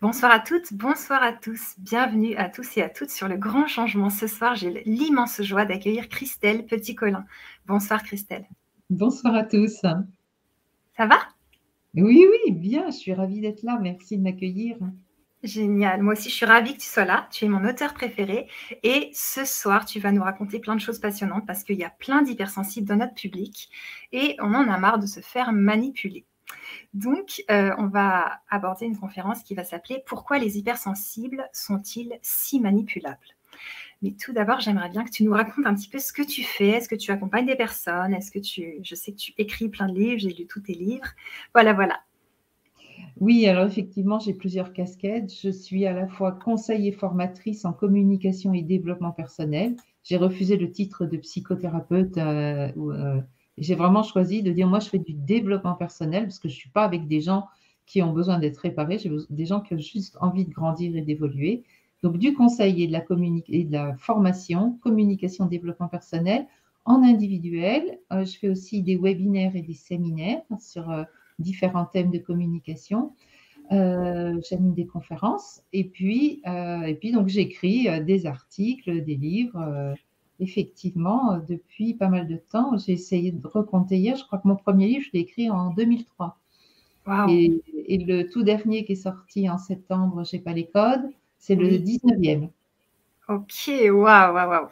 Bonsoir à toutes, bonsoir à tous. Bienvenue à tous et à toutes sur le grand changement. Ce soir, j'ai l'immense joie d'accueillir Christelle Petit-Colin. Bonsoir Christelle. Bonsoir à tous. Ça va? Oui, oui, bien. Je suis ravie d'être là. Merci de m'accueillir. Génial. Moi aussi, je suis ravie que tu sois là. Tu es mon auteur préféré. Et ce soir, tu vas nous raconter plein de choses passionnantes parce qu'il y a plein d'hypersensibles dans notre public et on en a marre de se faire manipuler. Donc, euh, on va aborder une conférence qui va s'appeler Pourquoi les hypersensibles sont-ils si manipulables? Mais tout d'abord, j'aimerais bien que tu nous racontes un petit peu ce que tu fais. Est-ce que tu accompagnes des personnes? Est-ce que tu, je sais que tu écris plein de livres, j'ai lu tous tes livres. Voilà, voilà. Oui, alors effectivement, j'ai plusieurs casquettes. Je suis à la fois conseiller formatrice en communication et développement personnel. J'ai refusé le titre de psychothérapeute euh, euh, j'ai vraiment choisi de dire, moi, je fais du développement personnel parce que je ne suis pas avec des gens qui ont besoin d'être réparés, j'ai des gens qui ont juste envie de grandir et d'évoluer. Donc, du conseil et de la, et de la formation, communication, développement personnel en individuel. Euh, je fais aussi des webinaires et des séminaires sur euh, différents thèmes de communication. Euh, j'anime des conférences et puis, et puis donc j'écris des articles, des livres effectivement, euh, depuis pas mal de temps, j'ai essayé de recompter hier. Je crois que mon premier livre, je l'ai écrit en 2003. Et, le tout dernier qui est sorti en septembre, je n'ai pas les codes, c'est le 19e. Ok, waouh, waouh, waouh.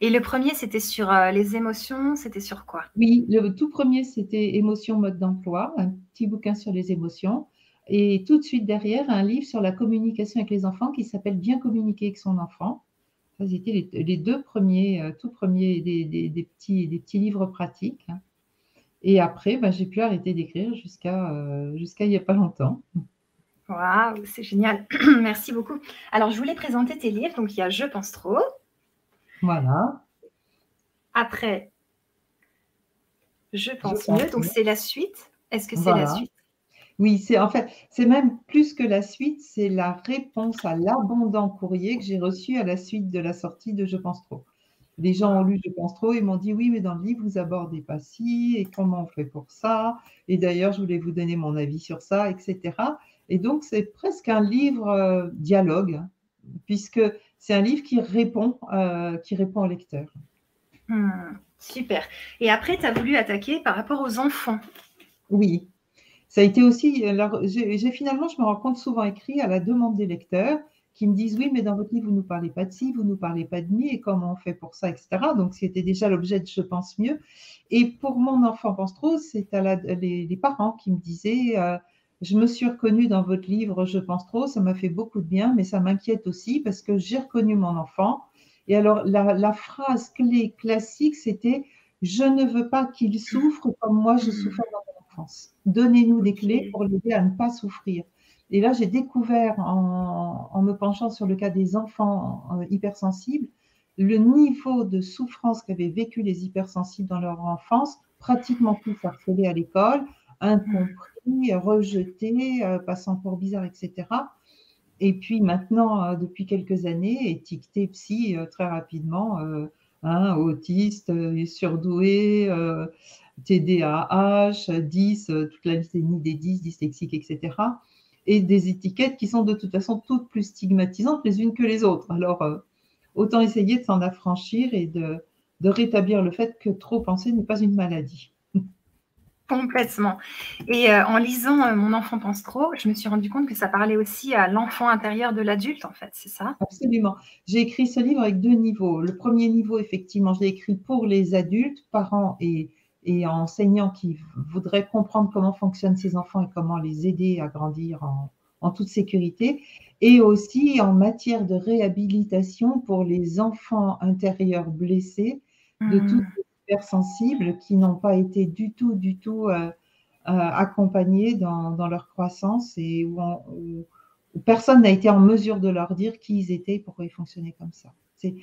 Et le premier, c'était sur euh, les émotions, c'était sur quoi? Oui, le tout premier, c'était Émotions, mode d'emploi, un petit bouquin sur les émotions. Et tout de suite derrière, un livre sur la communication avec les enfants qui s'appelle Bien communiquer avec son enfant. C'était les, deux premiers, euh, tout premiers des, petits, des petits livres pratiques. Et après, bah, j'ai pu arrêter d'écrire jusqu'à euh, jusqu'à il n'y a pas longtemps. Waouh, c'est génial. Merci beaucoup. Alors, je voulais présenter tes livres. Donc, il y a Je pense trop. Voilà. Après, Je pense mieux. Donc, c'est la suite. Est-ce que c'est la suite? Oui, c'est en fait, c'est même plus que la suite, c'est la réponse à l'abondant courrier que j'ai reçu à la suite de la sortie de Je pense trop. Les gens ont lu Je pense trop et m'ont dit oui, mais dans le livre, vous abordez pas ci et comment on fait pour ça. Et d'ailleurs, je voulais vous donner mon avis sur ça, etc. Et donc, c'est presque un livre euh, dialogue, hein, puisque c'est un livre qui répond, euh, qui répond au lecteur. Hmm, super. Et après, tu as voulu attaquer par rapport aux enfants. Oui, ça a été aussi, j'ai finalement, je me rends compte, souvent écrit à la demande des lecteurs qui me disent oui, mais dans votre livre, vous ne nous parlez pas de ci, vous ne nous parlez pas de mi, et comment on fait pour ça, etc. Donc, c'était déjà l'objet de Je pense mieux. Et pour mon enfant pense trop, c'est à les, parents qui me disaient euh, je me suis reconnue dans votre livre Je pense trop, ça m'a fait beaucoup de bien, mais ça m'inquiète aussi parce que j'ai reconnu mon enfant. Et alors, la, la phrase clé classique, c'était je ne veux pas qu'il souffre comme moi je souffre dans Donnez-nous des clés pour l'aider à ne pas souffrir. Et là, j'ai découvert en, me penchant sur le cas des enfants euh, hypersensibles, le niveau de souffrance qu'avaient vécu les hypersensibles dans leur enfance, pratiquement tous harcelés à l'école, incompris, rejetés, euh, passant pour bizarre, etc. Et puis maintenant, euh, depuis quelques années, étiquetés psy très rapidement, hein, autistes, surdoués, TDAH, 10, euh, toute la listanie des 10, dyslexiques, etc. Et des étiquettes qui sont de toute façon toutes plus stigmatisantes les unes que les autres. Alors, euh, autant essayer de s'en affranchir et de, rétablir le fait que trop penser n'est pas une maladie. Complètement. Et euh, en lisant Mon enfant pense trop, je me suis rendu compte que ça parlait aussi à l'enfant intérieur de l'adulte, en fait, c'est ça? Absolument. J'ai écrit ce livre avec deux niveaux. Le premier niveau, effectivement, je l'ai écrit pour les adultes, parents et, et enseignants qui voudraient comprendre comment fonctionnent ces enfants et comment les aider à grandir en, toute sécurité, et aussi en matière de réhabilitation pour les enfants intérieurs blessés, de mmh. toutes les hypersensibles qui n'ont pas été du tout, du tout euh, euh, accompagnés dans, leur croissance et où, où personne n'a été en mesure de leur dire qui ils étaient et pourquoi ils fonctionnaient comme ça. C'est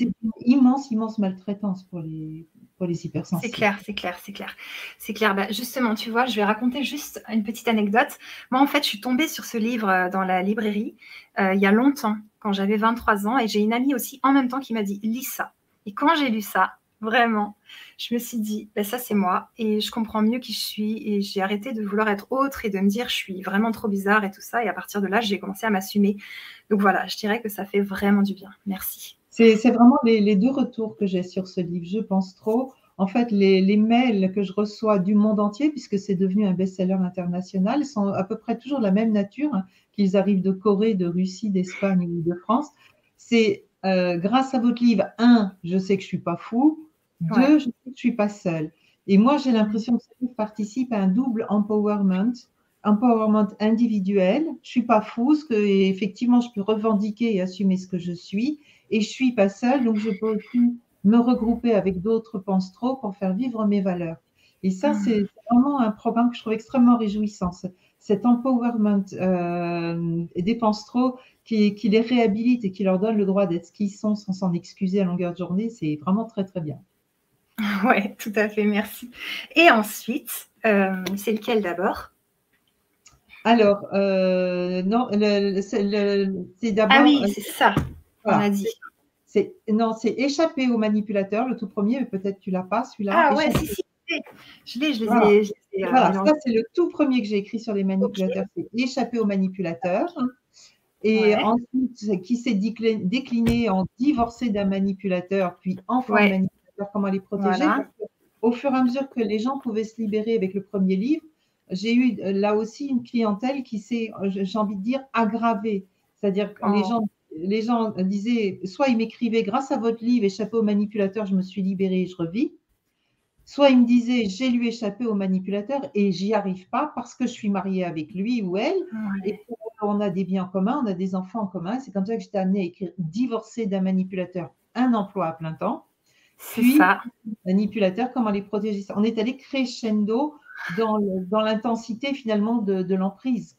une immense, immense maltraitance pour les, les hypersensibles. C'est clair, c'est clair, c'est clair. C'est clair. Bah, justement, tu vois, je vais raconter juste une petite anecdote. Moi, en fait, je suis tombée sur ce livre euh, dans la librairie euh, il y a longtemps, quand j'avais 23 ans, et j'ai une amie aussi en même temps qui m'a dit lis ça. Et quand j'ai lu ça, Vraiment. Je me suis dit, bah, ça c'est moi et je comprends mieux qui je suis et j'ai arrêté de vouloir être autre et de me dire je suis vraiment trop bizarre et tout ça. Et à partir de là, j'ai commencé à m'assumer. Donc voilà, je dirais que ça fait vraiment du bien. Merci. C'est vraiment les, deux retours que j'ai sur ce livre. Je pense trop. En fait, les, les mails que je reçois du monde entier, puisque c'est devenu un best-seller international, sont à peu près toujours de la même nature, hein, qu'ils arrivent de Corée, de Russie, d'Espagne ou de France. C'est euh, grâce à votre livre, un, je sais que je suis pas fou. Deux, je sais que je suis pas seule. Et moi, j'ai l'impression que ce livre participe à un double empowerment, empowerment individuel. Je suis pas fou, parce que effectivement, je peux revendiquer et assumer ce que je suis, et je suis pas seule, donc je peux aussi me regrouper avec d'autres pense trop pour faire vivre mes valeurs. Et ça, hmm. c'est vraiment un programme que je trouve extrêmement réjouissant. Cet empowerment euh, des pense trop qui, qui, les réhabilite et qui leur donne le droit d'être ce qu'ils sont sans s'en excuser à longueur de journée, c'est vraiment très très bien. Oui, tout à fait, merci. Et ensuite, euh, c'est lequel d'abord? Alors, euh, non, c'est d'abord. Ah oui, c'est ça, on a dit. Non, c'est Échapper aux manipulateurs, le tout premier, mais peut-être tu l'as pas, celui-là. Ah ouais, si, si, je l'ai, je les ai. voilà, ça c'est le tout premier que j'ai écrit sur les manipulateurs, c'est Échapper aux manipulateurs. Et ensuite, qui s'est décliné en divorcer d'un manipulateur, puis enfant de manipulateur, comment les protéger? Au fur et à mesure que les gens pouvaient se libérer avec le premier livre, j'ai eu euh, là aussi une clientèle qui s'est, euh, j'ai envie de dire, aggravée. C'est-à-dire que les, oh. gens, les gens disaient, soit ils m'écrivaient, grâce à votre livre, Échapper au manipulateur, je me suis libérée et je revis. Soit ils me disaient, j'ai lui échappé au manipulateur et j'y arrive pas parce que je suis mariée avec lui ou elle. Et on a des biens en commun, on a des enfants en commun. C'est comme ça que j'étais amenée à écrire divorcer d'un manipulateur, un emploi à plein temps. Puis, ça. manipulateur, comment les protéger? On est allé crescendo dans, dans l'intensité finalement de, l'emprise.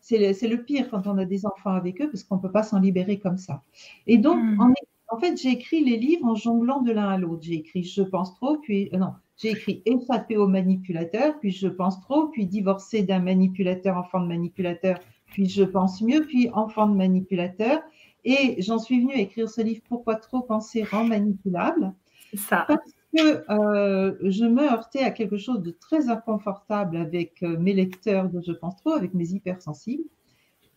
C'est le, le, pire quand on a des enfants avec eux parce qu'on ne peut pas s'en libérer comme ça. Et donc, hmm. en, fait, j'ai écrit les livres en jonglant de l'un à l'autre. J'ai écrit Je pense trop, puis euh, non, j'ai écrit échapper au manipulateur, puis je pense trop, puis divorcer d'un manipulateur, enfant de manipulateur, puis je pense mieux, puis enfant de manipulateur. Et j'en suis venue à écrire ce livre Pourquoi trop penser rend manipulable Ça. Parce que euh, je me heurtais à quelque chose de très inconfortable avec euh, mes lecteurs de Je pense trop, avec mes hypersensibles,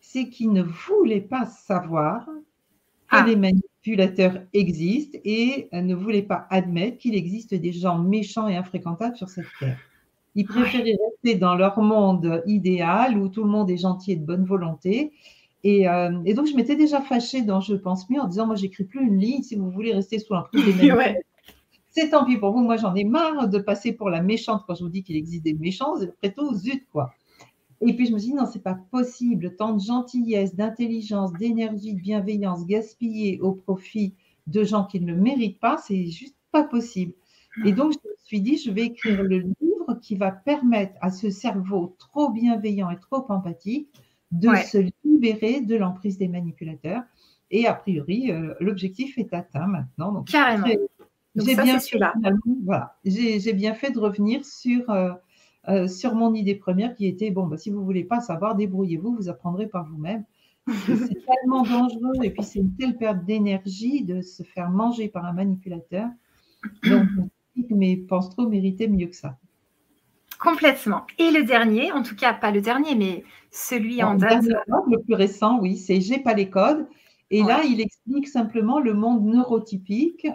c'est qu'ils ne voulaient pas savoir que ah. les manipulateurs manipulateurs existent et euh, ne voulaient pas admettre qu'il existe des gens méchants et infréquentables sur cette terre. Ils préféraient rester dans leur monde idéal où tout le monde est gentil et de bonne volonté. Et, euh, donc, je m'étais déjà fâchée dans Je pense mieux en disant Moi, j'écris plus une ligne si vous voulez rester sous l'emprise des mêmes. C'est tant pis pour vous. Moi, j'en ai marre de passer pour la méchante quand je vous dis qu'il existe des méchants. Après tout, zut, quoi. Et puis je me suis dit, non, c'est pas possible. Tant de gentillesse, d'intelligence, d'énergie, de bienveillance gaspillée au profit de gens qui ne le méritent pas, c'est juste pas possible. Et donc, je me suis dit, je vais écrire le livre qui va permettre à ce cerveau trop bienveillant et trop empathique de se libérer de l'emprise des manipulateurs. Et a priori, euh, l'objectif est atteint maintenant. Donc, Carrément. J'ai bien, fait, voilà, bien fait de revenir sur euh, euh, sur mon idée première qui était bon, bah, si vous ne voulez pas savoir, débrouillez-vous, vous apprendrez par vous-même. C'est tellement dangereux et puis c'est une telle perte d'énergie de se faire manger par un manipulateur. Donc, mais pense trop mériter mieux que ça. Complètement. Et le dernier, en tout cas pas le dernier, mais celui en date. Le plus récent, oui, c'est J'ai pas les codes. Et là, il explique simplement le monde neurotypique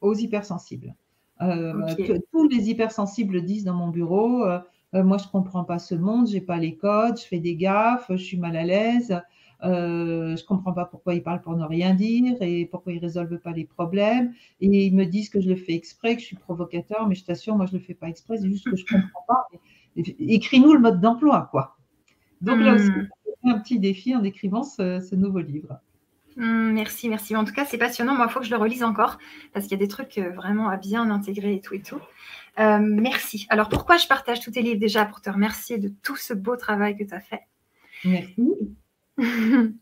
aux hypersensibles. Euh, tous les hypersensibles disent dans mon bureau, euh, euh, moi je comprends pas ce monde, j'ai pas les codes, je fais des gaffes, je suis mal à l'aise, je comprends pas pourquoi ils parlent pour ne rien dire et pourquoi ils résolvent pas les problèmes. Et ils me disent que je le fais exprès, que je suis provocateur, mais je t'assure, moi je le fais pas exprès, c'est juste que je comprends pas. Écris-nous le mode d'emploi, quoi. Donc là aussi, hmm. un petit défi en écrivant ce nouveau livre. Mmh, merci, merci. En tout cas, c'est passionnant. Moi, il faut que je le relise encore parce qu'il y a des trucs euh, vraiment à bien intégrer et tout et tout. Euh, merci. Alors, pourquoi je partage tous tes livres déjà Pour te remercier de tout ce beau travail que tu as fait? Merci.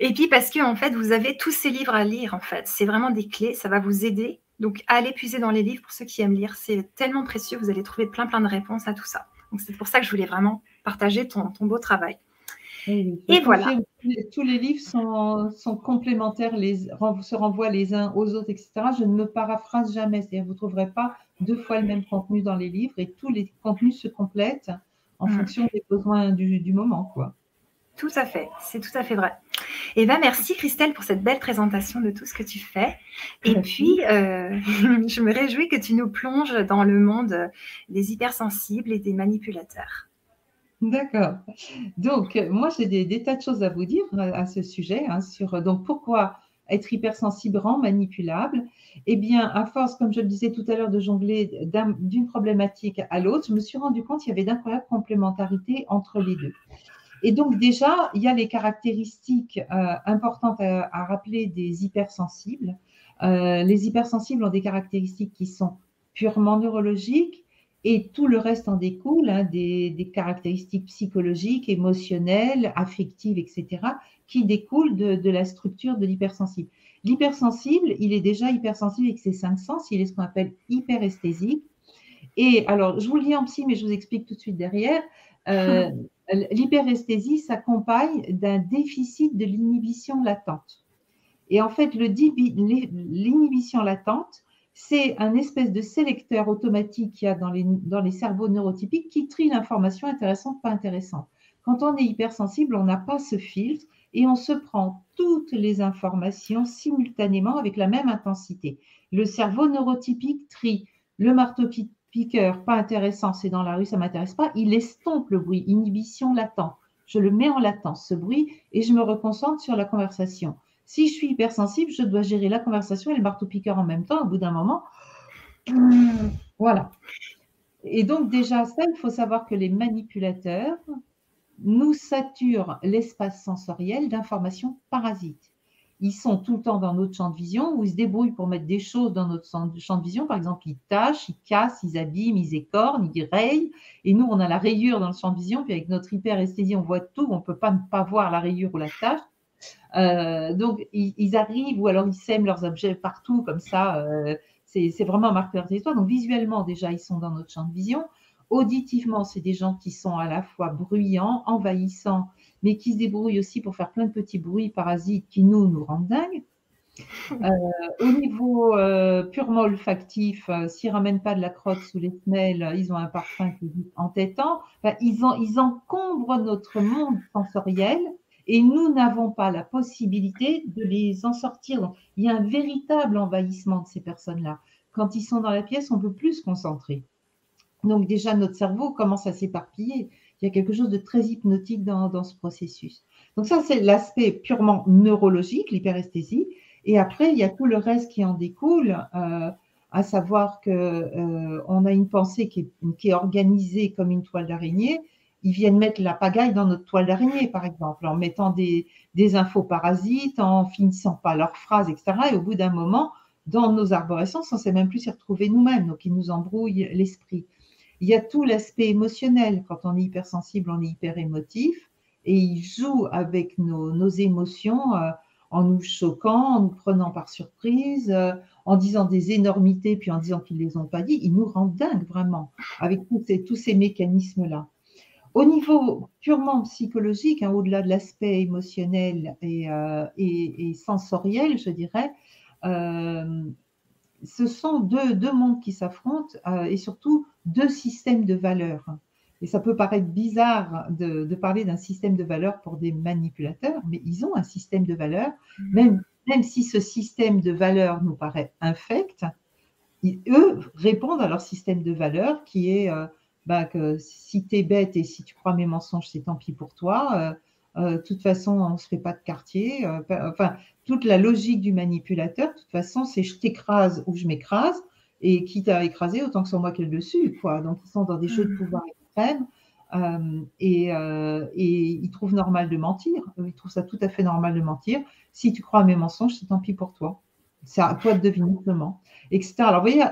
et puis parce que en fait, vous avez tous ces livres à lire. En fait, c'est vraiment des clés. Ça va vous aider. Donc, allez puiser dans les livres pour ceux qui aiment lire. C'est tellement précieux. Vous allez trouver plein, plein de réponses à tout ça. Donc, c'est pour ça que je voulais vraiment partager ton, ton beau travail. Et voilà. Tous les livres sont, complémentaires, les, se renvoient les uns aux autres, etc. Je ne me paraphrase jamais. C'est-à-dire, vous ne trouverez pas deux fois le même contenu dans les livres et tous les contenus se complètent en mm. fonction des besoins du, du moment. Quoi. Tout à fait, c'est tout à fait vrai. Eh ben merci Christelle pour cette belle présentation de tout ce que tu fais. Et puis, euh, je me réjouis que tu nous plonges dans le monde des hypersensibles et des manipulateurs. D'accord. Donc, moi, j'ai des, tas de choses à vous dire à, ce sujet. Hein, sur donc pourquoi être hypersensible rend manipulable Eh bien, à force, comme je le disais tout à l'heure, de jongler d'une problématique à l'autre, je me suis rendu compte qu'il y avait d'incroyables complémentarités entre les deux. Et donc déjà, il y a les caractéristiques euh, importantes à, rappeler des hypersensibles. Euh, les hypersensibles ont des caractéristiques qui sont purement neurologiques et tout le reste en découle, hein, des, caractéristiques psychologiques, émotionnelles, affectives, etc., qui découlent de, la structure de l'hypersensible. L'hypersensible, il est déjà hypersensible avec ses cinq sens, il est ce qu'on appelle hyperesthésique. Et alors, je vous le lis en psy, mais je vous explique tout de suite derrière. Euh, l'hyperesthésie s'accompagne d'un déficit de l'inhibition latente. Et en fait, l'inhibition latente, c'est un espèce de sélecteur automatique qu'il y a dans les, cerveaux neurotypiques qui trie l'information intéressante, pas intéressante. Quand on est hypersensible, on n'a pas ce filtre et on se prend toutes les informations simultanément avec la même intensité. Le cerveau neurotypique trie le marteau piqueur, pas intéressant, c'est dans la rue, ça m'intéresse pas, il estompe le bruit, inhibition latent. Je le mets en latence, ce bruit, et je me reconcentre sur la conversation. Si je suis hypersensible, je dois gérer la conversation et le marteau-piqueur en même temps. Au bout d'un moment, voilà. Et donc déjà, ça, il faut savoir que les manipulateurs nous saturent l'espace sensoriel d'informations parasites ils sont tout le temps dans notre champ de vision, ou ils se débrouillent pour mettre des choses dans notre champ de vision. Par exemple, ils tâchent, ils cassent, ils abîment, ils écornent, ils rayent. Et nous, on a la rayure dans le champ de vision, puis avec notre hyperesthésie, on voit tout, on ne peut pas ne pas voir la rayure ou la tâche. Euh, donc, ils, arrivent, ou alors ils sèment leurs objets partout, comme ça. Euh, c'est vraiment un marqueur territoire. Donc, visuellement, déjà, ils sont dans notre champ de vision. Auditivement, c'est des gens qui sont à la fois bruyants, envahissants mais qui se débrouillent aussi pour faire plein de petits bruits parasites qui nous, nous rendent dingues. Euh, au niveau euh, purement olfactif, euh, s'ils ne ramènent pas de la crotte sous les semelles, ils ont un parfum qui est entêtant. ils, ils encombrent notre monde sensoriel et nous n'avons pas la possibilité de les en sortir. il y a un véritable envahissement de ces personnes-là. Quand ils sont dans la pièce, on peut plus se concentrer. Donc déjà, notre cerveau commence à s'éparpiller. Il y a quelque chose de très hypnotique dans, ce processus. Donc ça, c'est l'aspect purement neurologique, l'hyperesthésie. Et après, il y a tout le reste qui en découle, euh, à savoir qu'on euh, a une pensée qui est, organisée comme une toile d'araignée. Ils viennent mettre la pagaille dans notre toile d'araignée, par exemple, en mettant des, infos parasites, en finissant pas leurs phrases, etc. Et au bout d'un moment, dans nos arborescences, on ne sait même plus s'y retrouver nous-mêmes. Donc, ils nous embrouillent l'esprit. Il y a tout l'aspect émotionnel. Quand on est hypersensible, on est hyper émotif et il joue avec nos, émotions euh, en nous choquant, en nous prenant par surprise, euh, en disant des énormités puis en disant qu'ils ne les ont pas dit. Il nous rend dingue vraiment avec tous ces, mécanismes-là. Au niveau purement psychologique, hein, au-delà de l'aspect émotionnel et, euh, sensoriel, je dirais, ce sont deux, mondes qui s'affrontent euh, et surtout deux systèmes de valeurs. Et ça peut paraître bizarre de, parler d'un système de valeurs pour des manipulateurs, mais ils ont un système de valeurs, mm. même, même si ce système de valeurs nous paraît infect, eux répondent à leur système de valeurs qui est euh, bah, que si tu es bête et si tu crois mes mensonges, c'est tant pis pour toi. Euh, de toute façon, on ne se fait pas de quartier. enfin, toute la logique du manipulateur, de toute façon, c'est je t'écrase ou je m'écrase, et quitte à écraser, autant que ce soit moi qui ai le dessus. Quoi. Donc, ils sont dans des jeux de mmh. pouvoir extrêmes. Euh, et, euh, et, ils trouvent normal de mentir. Ils trouvent ça tout à fait normal de mentir. Si tu crois à mes mensonges, c'est tant pis pour toi. C'est à toi de comment, etc. Alors, vous voyez,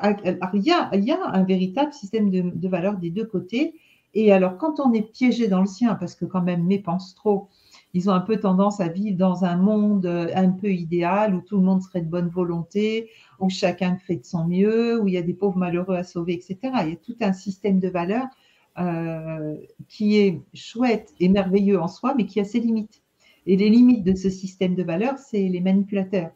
il y a, un véritable système de, valeurs des deux côtés. Et alors, quand on est piégé dans le sien, parce que quand même, mes pense trop, ils ont un peu tendance à vivre dans un monde euh, un peu idéal où tout le monde serait de bonne volonté, où chacun fait de son mieux, où il y a des pauvres malheureux à sauver, etc. Il y a tout un système de valeurs euh, qui est chouette et merveilleux en soi, mais qui a ses limites. Et les limites de ce système de valeurs, c'est les manipulateurs.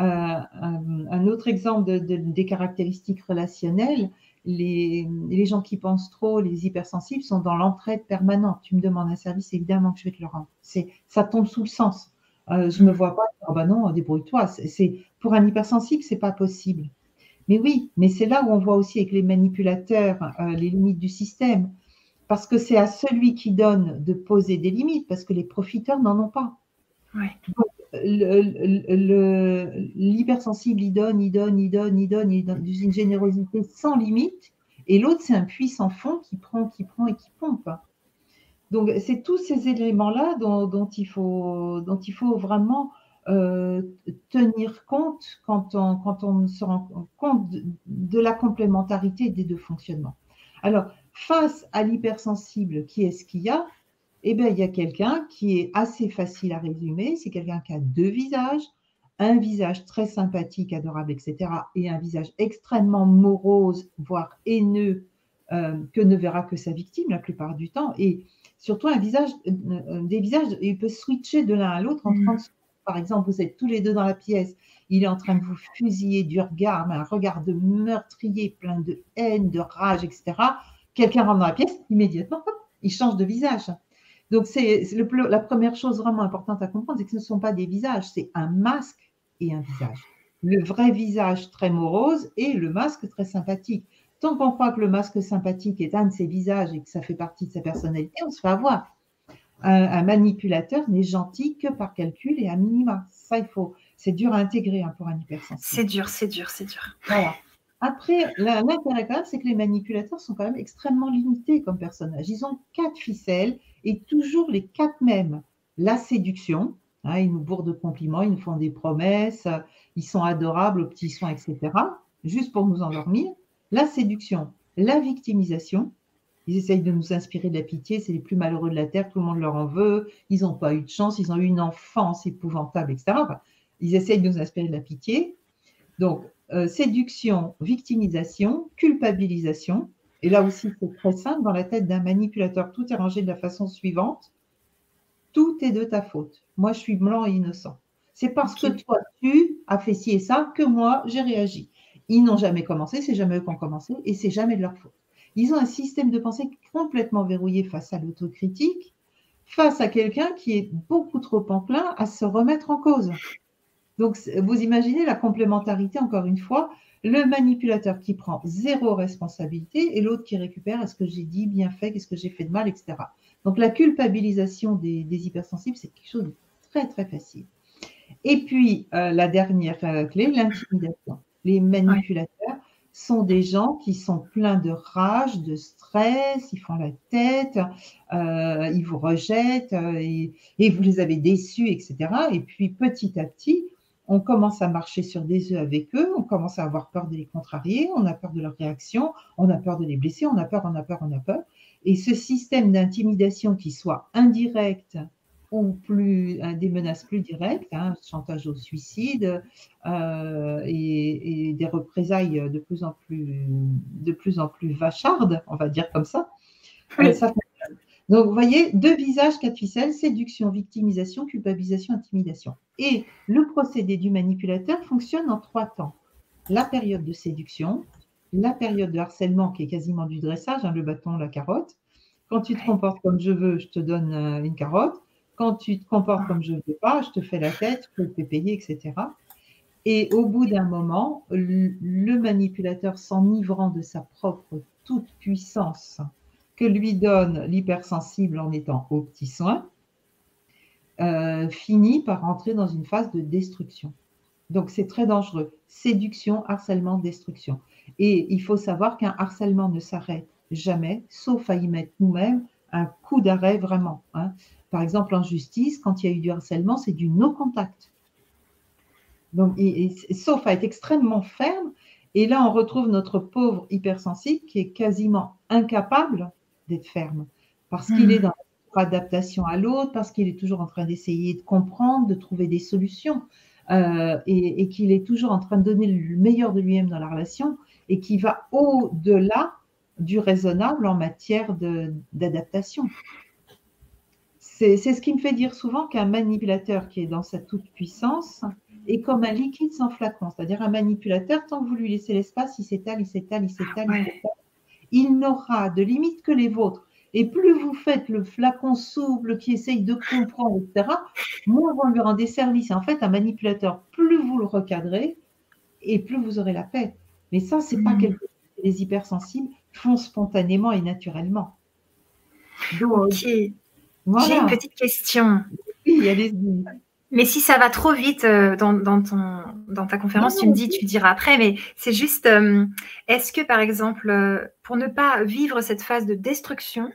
Euh, un, autre exemple des caractéristiques relationnelles, les, gens qui pensent trop, les hypersensibles, sont dans l'entraide permanente. Tu me demandes un service, évidemment que je vais te le rendre. Ça tombe sous le sens. Euh, je ne me vois pas, oh ben non, débrouille-toi. C'est, pour un hypersensible, c'est pas possible. Mais oui, mais c'est là où on voit aussi avec les manipulateurs euh, les limites du système. Parce que c'est à celui qui donne de poser des limites, parce que les profiteurs n'en ont pas. L'hypersensible, il donne, il donne, il donne, il donne, il donne une générosité sans limite. Et l'autre, c'est un puissant fond qui prend, qui prend et qui pompe. Donc, c'est tous ces éléments-là dont, il faut, dont il faut vraiment euh, tenir compte quand on, quand on se rend compte de, la complémentarité des deux fonctionnements. Alors, face à l'hypersensible, qui est-ce qu'il y a? Eh bien, il y a quelqu'un qui est assez facile à résumer. C'est quelqu'un qui a deux visages, un visage très sympathique, adorable, etc., et un visage extrêmement morose, voire haineux, euh, que ne verra que sa victime la plupart du temps. Et surtout un visage, euh, euh, des visages, il peut switcher de l'un à l'autre en 30 mm. secondes. Par exemple, vous êtes tous les deux dans la pièce, il est en train de vous fusiller du regard, un regard de meurtrier, plein de haine, de rage, etc. Quelqu'un rentre dans la pièce, immédiatement, il change de visage. Donc, c'est la première chose vraiment importante à comprendre, c'est que ce ne sont pas des visages, c'est un masque et un visage. Le vrai visage très morose et le masque très sympathique. Tant qu'on croit que le masque sympathique est un de ses visages et que ça fait partie de sa personnalité, on se fait avoir. Un, manipulateur n'est gentil que par calcul et à minima. Ça, il faut. C'est dur à intégrer hein, pour un hypersensible. C'est dur, c'est dur, c'est dur. Voilà. Après, l'intérêt c'est que les manipulateurs sont quand même extrêmement limités comme personnages. Ils ont quatre ficelles et toujours les quatre mêmes. La séduction, hein, ils nous bourrent de compliments, ils nous font des promesses, ils sont adorables aux petits soins, etc. Juste pour nous endormir la séduction, la victimisation. Ils essayent de nous inspirer de la pitié, c'est les plus malheureux de la Terre, tout le monde leur en veut, ils n'ont pas eu de chance, ils ont eu une enfance épouvantable, etc. ils essayent de nous inspirer de la pitié. Donc, euh, séduction, victimisation, culpabilisation. Et là aussi, c'est très simple, dans la tête d'un manipulateur, tout est rangé de la façon suivante. Tout est de ta faute. Moi, je suis blanc et innocent. C'est parce que toi, tu as fait ci et ça que moi, j'ai réagi. Ils n'ont jamais commencé, c'est jamais eux qui ont commencé, et c'est jamais de leur faute. Ils ont un système de pensée complètement verrouillé face à l'autocritique, face à quelqu'un qui est beaucoup trop enclin à se remettre en cause. Donc, vous imaginez la complémentarité, encore une fois, le manipulateur qui prend zéro responsabilité et l'autre qui récupère est-ce que j'ai dit, bien fait, qu'est-ce que j'ai fait de mal, etc. Donc, la culpabilisation des, hypersensibles, c'est quelque chose de très, très facile. Et puis, euh, la dernière euh, clé, l'intimidation. Les manipulateurs sont des gens qui sont pleins de rage, de stress, ils font la tête, euh, ils vous rejettent et, vous les avez déçus, etc. Et puis petit à petit, on commence à marcher sur des œufs avec eux, on commence à avoir peur de les contrarier, on a peur de leur réaction, on a peur de les blesser, on a peur, on a peur, on a peur. Et ce système d'intimidation qui soit indirect ou plus des menaces plus directes, hein, chantage au suicide euh, et, des représailles de plus en plus de plus en plus vachardes, on va dire comme ça. Euh, donc, vous voyez, deux visages, quatre ficelles, séduction, victimisation, culpabilisation, intimidation. Et le procédé du manipulateur fonctionne en trois temps. La période de séduction, la période de harcèlement qui est quasiment du dressage, hein, le bâton, la carotte. Quand tu te comportes comme je veux, je te donne euh, une carotte. Quand tu te comportes comme je ne veux pas, je te fais la tête, je peux te payer, etc. Et au bout d'un moment, le manipulateur, s'enivrant de sa propre toute puissance que lui donne l'hypersensible en étant au petit soin, euh, finit par rentrer dans une phase de destruction. Donc c'est très dangereux. Séduction, harcèlement, destruction. Et il faut savoir qu'un harcèlement ne s'arrête jamais, sauf à y mettre nous-mêmes un coup d'arrêt vraiment. Hein. Par exemple, en justice, quand il y a eu du harcèlement, c'est du no-contact. Donc, sauf à être extrêmement ferme. Et là, on retrouve notre pauvre hypersensible qui est quasiment incapable d'être ferme parce qu'il hmm. est dans adaptation à l'autre, parce qu'il est toujours en train d'essayer de comprendre, de trouver des solutions, euh, et, qu'il est toujours en train de donner le meilleur de lui-même dans la relation, et qui va au-delà du raisonnable en matière d'adaptation. C'est ce qui me fait dire souvent qu'un manipulateur qui est dans sa toute-puissance est comme un liquide sans flacon. C'est-à-dire un manipulateur, tant que vous lui laissez l'espace, il s'étale, il s'étale, il s'étale, il s'étale. Il n'aura de limite que les vôtres. Et plus vous faites le flacon souple qui essaye de comprendre, etc., moins vous lui rendez service. En fait, un manipulateur, plus vous le recadrez, et plus vous aurez la paix. Mais ça, c'est pas hmm. quelque chose que les hypersensibles font spontanément et naturellement. J'ai une petite question. Oui, allez-y. Mais si ça va trop vite euh, dans, ton, dans ta conférence, tu me dis, tu diras après, mais c'est juste, euh, est-ce que par exemple, euh, pour ne pas vivre cette phase de destruction,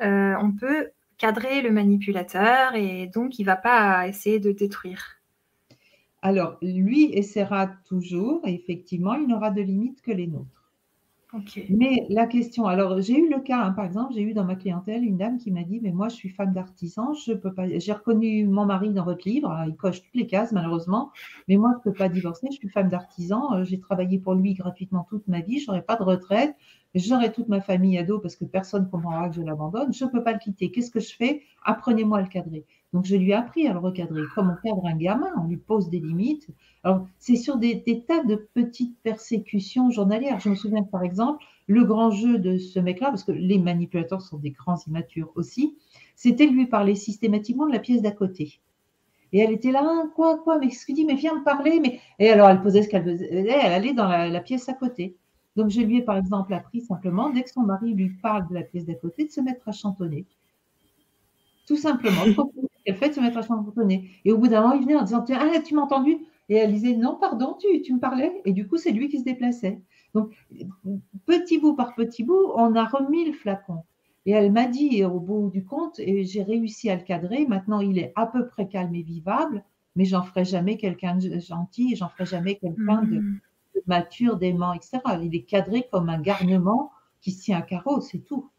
on peut cadrer le manipulateur et donc il ne va pas essayer de détruire? Alors, lui essaiera toujours, et effectivement, il n'aura de limite que les nôtres. Mais la question, alors j'ai eu le cas, hein, par exemple, j'ai eu dans ma clientèle une dame qui m'a dit, mais moi je suis femme d'artisan, je peux pas, j'ai reconnu mon mari dans votre livre, il coche toutes les cases malheureusement, mais moi je ne peux pas divorcer, je suis femme d'artisan, euh, j'ai travaillé pour lui gratuitement toute ma vie, je n'aurai pas de retraite, j'aurai toute ma famille à dos parce que personne ne comprendra que je l'abandonne, je ne peux pas le quitter, qu'est-ce que je fais? Apprenez-moi à le cadrer. Donc, je lui ai appris à le recadrer. Comme on cadre un gamin, on lui pose des limites. Alors, c'est sur des, tas de petites persécutions journalières. Je me souviens, par exemple, le grand jeu de ce mec-là, parce que les manipulateurs sont des grands immatures aussi, c'était lui parler systématiquement de la pièce d'à côté. Et elle était là, hein, quoi, quoi, mais ce qu'il dit, mais viens me parler. Mais... Et alors, elle posait ce qu'elle faisait, elle allait dans la, la pièce à côté. Donc, je lui ai, par exemple, appris simplement, dès que son mari lui parle de la pièce d'à côté, de se mettre à chantonner. Tout simplement qu'elle fait se mettre à chantonner. Et au bout d'un moment, il venait en disant Ah, tu m'as entendu? Et elle disait Non, pardon, tu, tu me parlais. Et du coup, c'est lui qui se déplaçait. Donc, petit bout par petit bout, on a remis le flacon. Et elle m'a dit, au bout du compte, et j'ai réussi à le cadrer. Maintenant, il est à peu près calme et vivable, mais j'en ferai jamais quelqu'un de gentil, j'en ferai jamais quelqu'un de, de, mature, d'aimant, etc. Il est cadré comme un garnement qui se tient à carreau, c'est tout.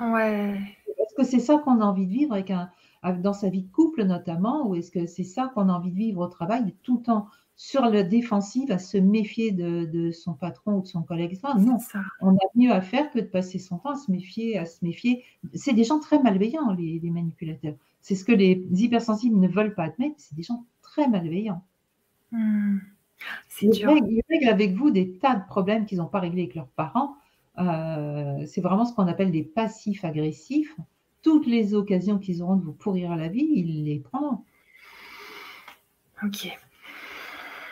Ouais. Est-ce que c'est ça qu'on a envie de vivre avec un, dans sa vie de couple notamment, ou est-ce que c'est ça qu'on a envie de vivre au travail, tout le temps sur le défensif, à se méfier de, son patron ou de son collègue Non, on a mieux à faire que de passer son temps à se méfier, à se méfier. C'est des gens très malveillants, les, manipulateurs. C'est ce que les hypersensibles ne veulent pas admettre, c'est des gens très malveillants. Hmm. Ils, règlent, avec vous des tas de problèmes qu'ils n'ont pas réglés avec leurs parents. Euh, c'est vraiment ce qu'on appelle des passifs agressifs toutes les occasions qu'ils auront de vous pourrir la vie, ils les prendront. Ok.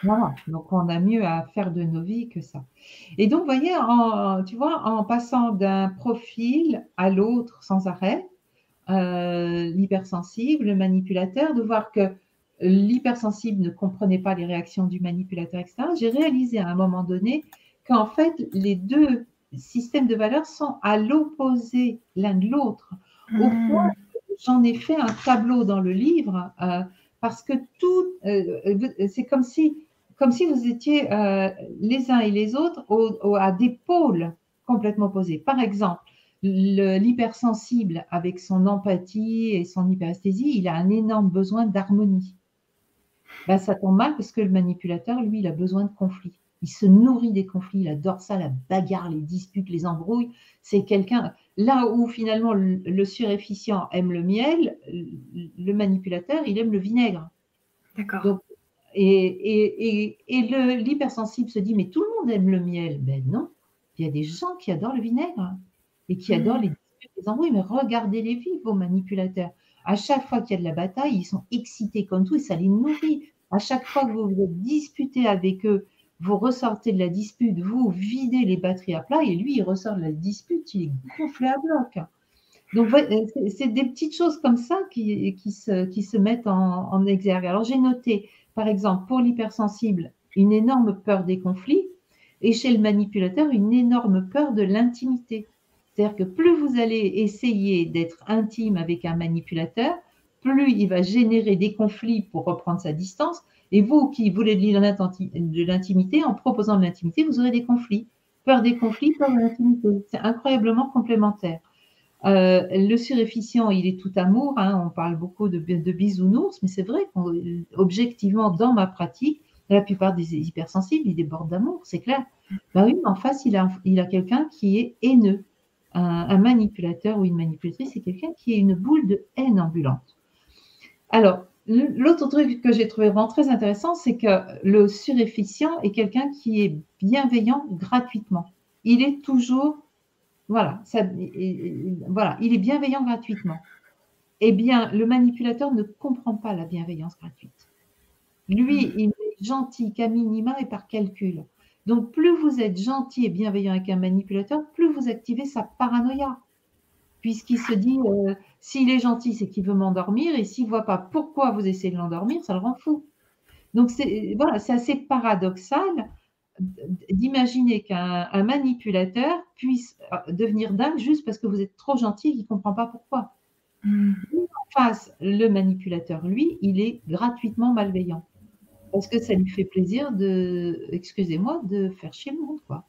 Voilà, donc on a mieux à faire de nos vies que ça. Et donc, vous voyez, en, tu vois, en passant d'un profil à l'autre sans arrêt, euh, l'hypersensible, le manipulateur, de voir que l'hypersensible ne comprenait pas les réactions du manipulateur, etc., j'ai réalisé à un moment donné qu'en fait, les deux systèmes de valeurs sont à l'opposé l'un de l'autre. Au hmm. point, j'en ai fait un tableau dans le livre euh, parce que tout, euh, euh, c'est comme si, comme si vous étiez les uns et les autres à des pôles complètement opposés. Par exemple, l'hypersensible avec son empathie et son hyperesthésie, il a un énorme besoin d'harmonie. Ben, ça tombe mal parce que le manipulateur, lui, il a besoin de conflit. Il se nourrit des conflits, il adore ça, la bagarre, les disputes, les embrouilles. C'est quelqu'un, là où finalement le, surefficient aime le miel, le manipulateur, il aime le vinaigre. D'accord. Et, et, l'hypersensible se dit, mais tout le monde aime le miel. Ben non, il y a des gens qui adorent le vinaigre et qui adorent hmm. les disputes, les embrouilles. Mais regardez-les vivre, vos manipulateurs. À chaque fois qu'il y a de la bataille, ils sont excités comme tout et ça les nourrit. À chaque fois que vous vous disputez avec eux, vous ressortez de la dispute, vous videz les batteries à plat et lui, il ressort de la dispute, il est gonflé à bloc. Donc, c'est des petites choses comme ça qui, qui, se, qui se, mettent en, en exergue. Alors, j'ai noté, par exemple, pour l'hypersensible, une énorme peur des conflits et chez le manipulateur, une énorme peur de l'intimité. C'est-à-dire que plus vous allez essayer d'être intime avec un manipulateur, plus il va générer des conflits pour reprendre sa distance, et vous qui voulez de l'intimité, en proposant de l'intimité, vous aurez des conflits. Peur des conflits, peur de l'intimité. C'est incroyablement complémentaire. Euh, le surefficient, il est tout amour. Hein. on parle beaucoup de, bisounours, mais c'est vrai qu'objectivement, dans ma pratique, La plupart des hypersensibles, ils débordent d'amour, c'est clair. Bah oui, mais en face, il a, il a quelqu'un qui est haineux. Un, manipulateur ou une manipulatrice, c'est quelqu'un qui est une boule de haine ambulante. Alors, l'autre truc que j'ai trouvé vraiment très intéressant, c'est que le surefficient est quelqu'un qui est bienveillant gratuitement. Il est toujours, voilà, ça, voilà, il est bienveillant gratuitement. Eh bien, le manipulateur ne comprend pas la bienveillance gratuite. Lui, il est gentil qu'à minima et par calcul. Donc, plus vous êtes gentil et bienveillant avec un manipulateur, plus vous activez sa paranoïa. Puisqu'il se dit, euh, s'il est gentil, c'est qu'il veut m'endormir, et s'il ne voit pas pourquoi vous essayez de l'endormir, ça le rend fou. Donc, c'est voilà, assez paradoxal d'imaginer qu'un manipulateur puisse euh, devenir dingue juste parce que vous êtes trop gentil et qu'il ne comprend pas pourquoi. Mmh. En face, le manipulateur, lui, il est gratuitement malveillant parce que ça lui fait plaisir de, excusez-moi, de faire chier le monde, quoi.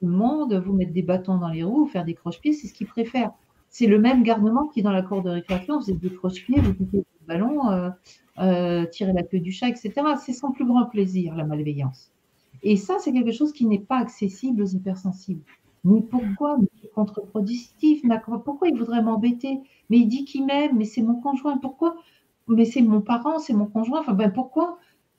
Le monde, vous mettre des bâtons dans les roues, faire des croche-pieds, c'est ce qu'il préfère. C'est le même garnement qui, dans la cour de récréation, faisait des croche-pieds, vous piquez le ballon, euh, euh, tirer la queue du chat, etc. C'est son plus grand plaisir, la malveillance. Et ça, c'est quelque chose qui n'est pas accessible aux hypersensibles. Mais pourquoi C'est contre-productif. Pourquoi il voudrait m'embêter? Mais il dit qu'il m'aime, mais c'est mon conjoint. Pourquoi? Mais c'est mon parent, c'est mon conjoint. Enfin, ben pourquoi,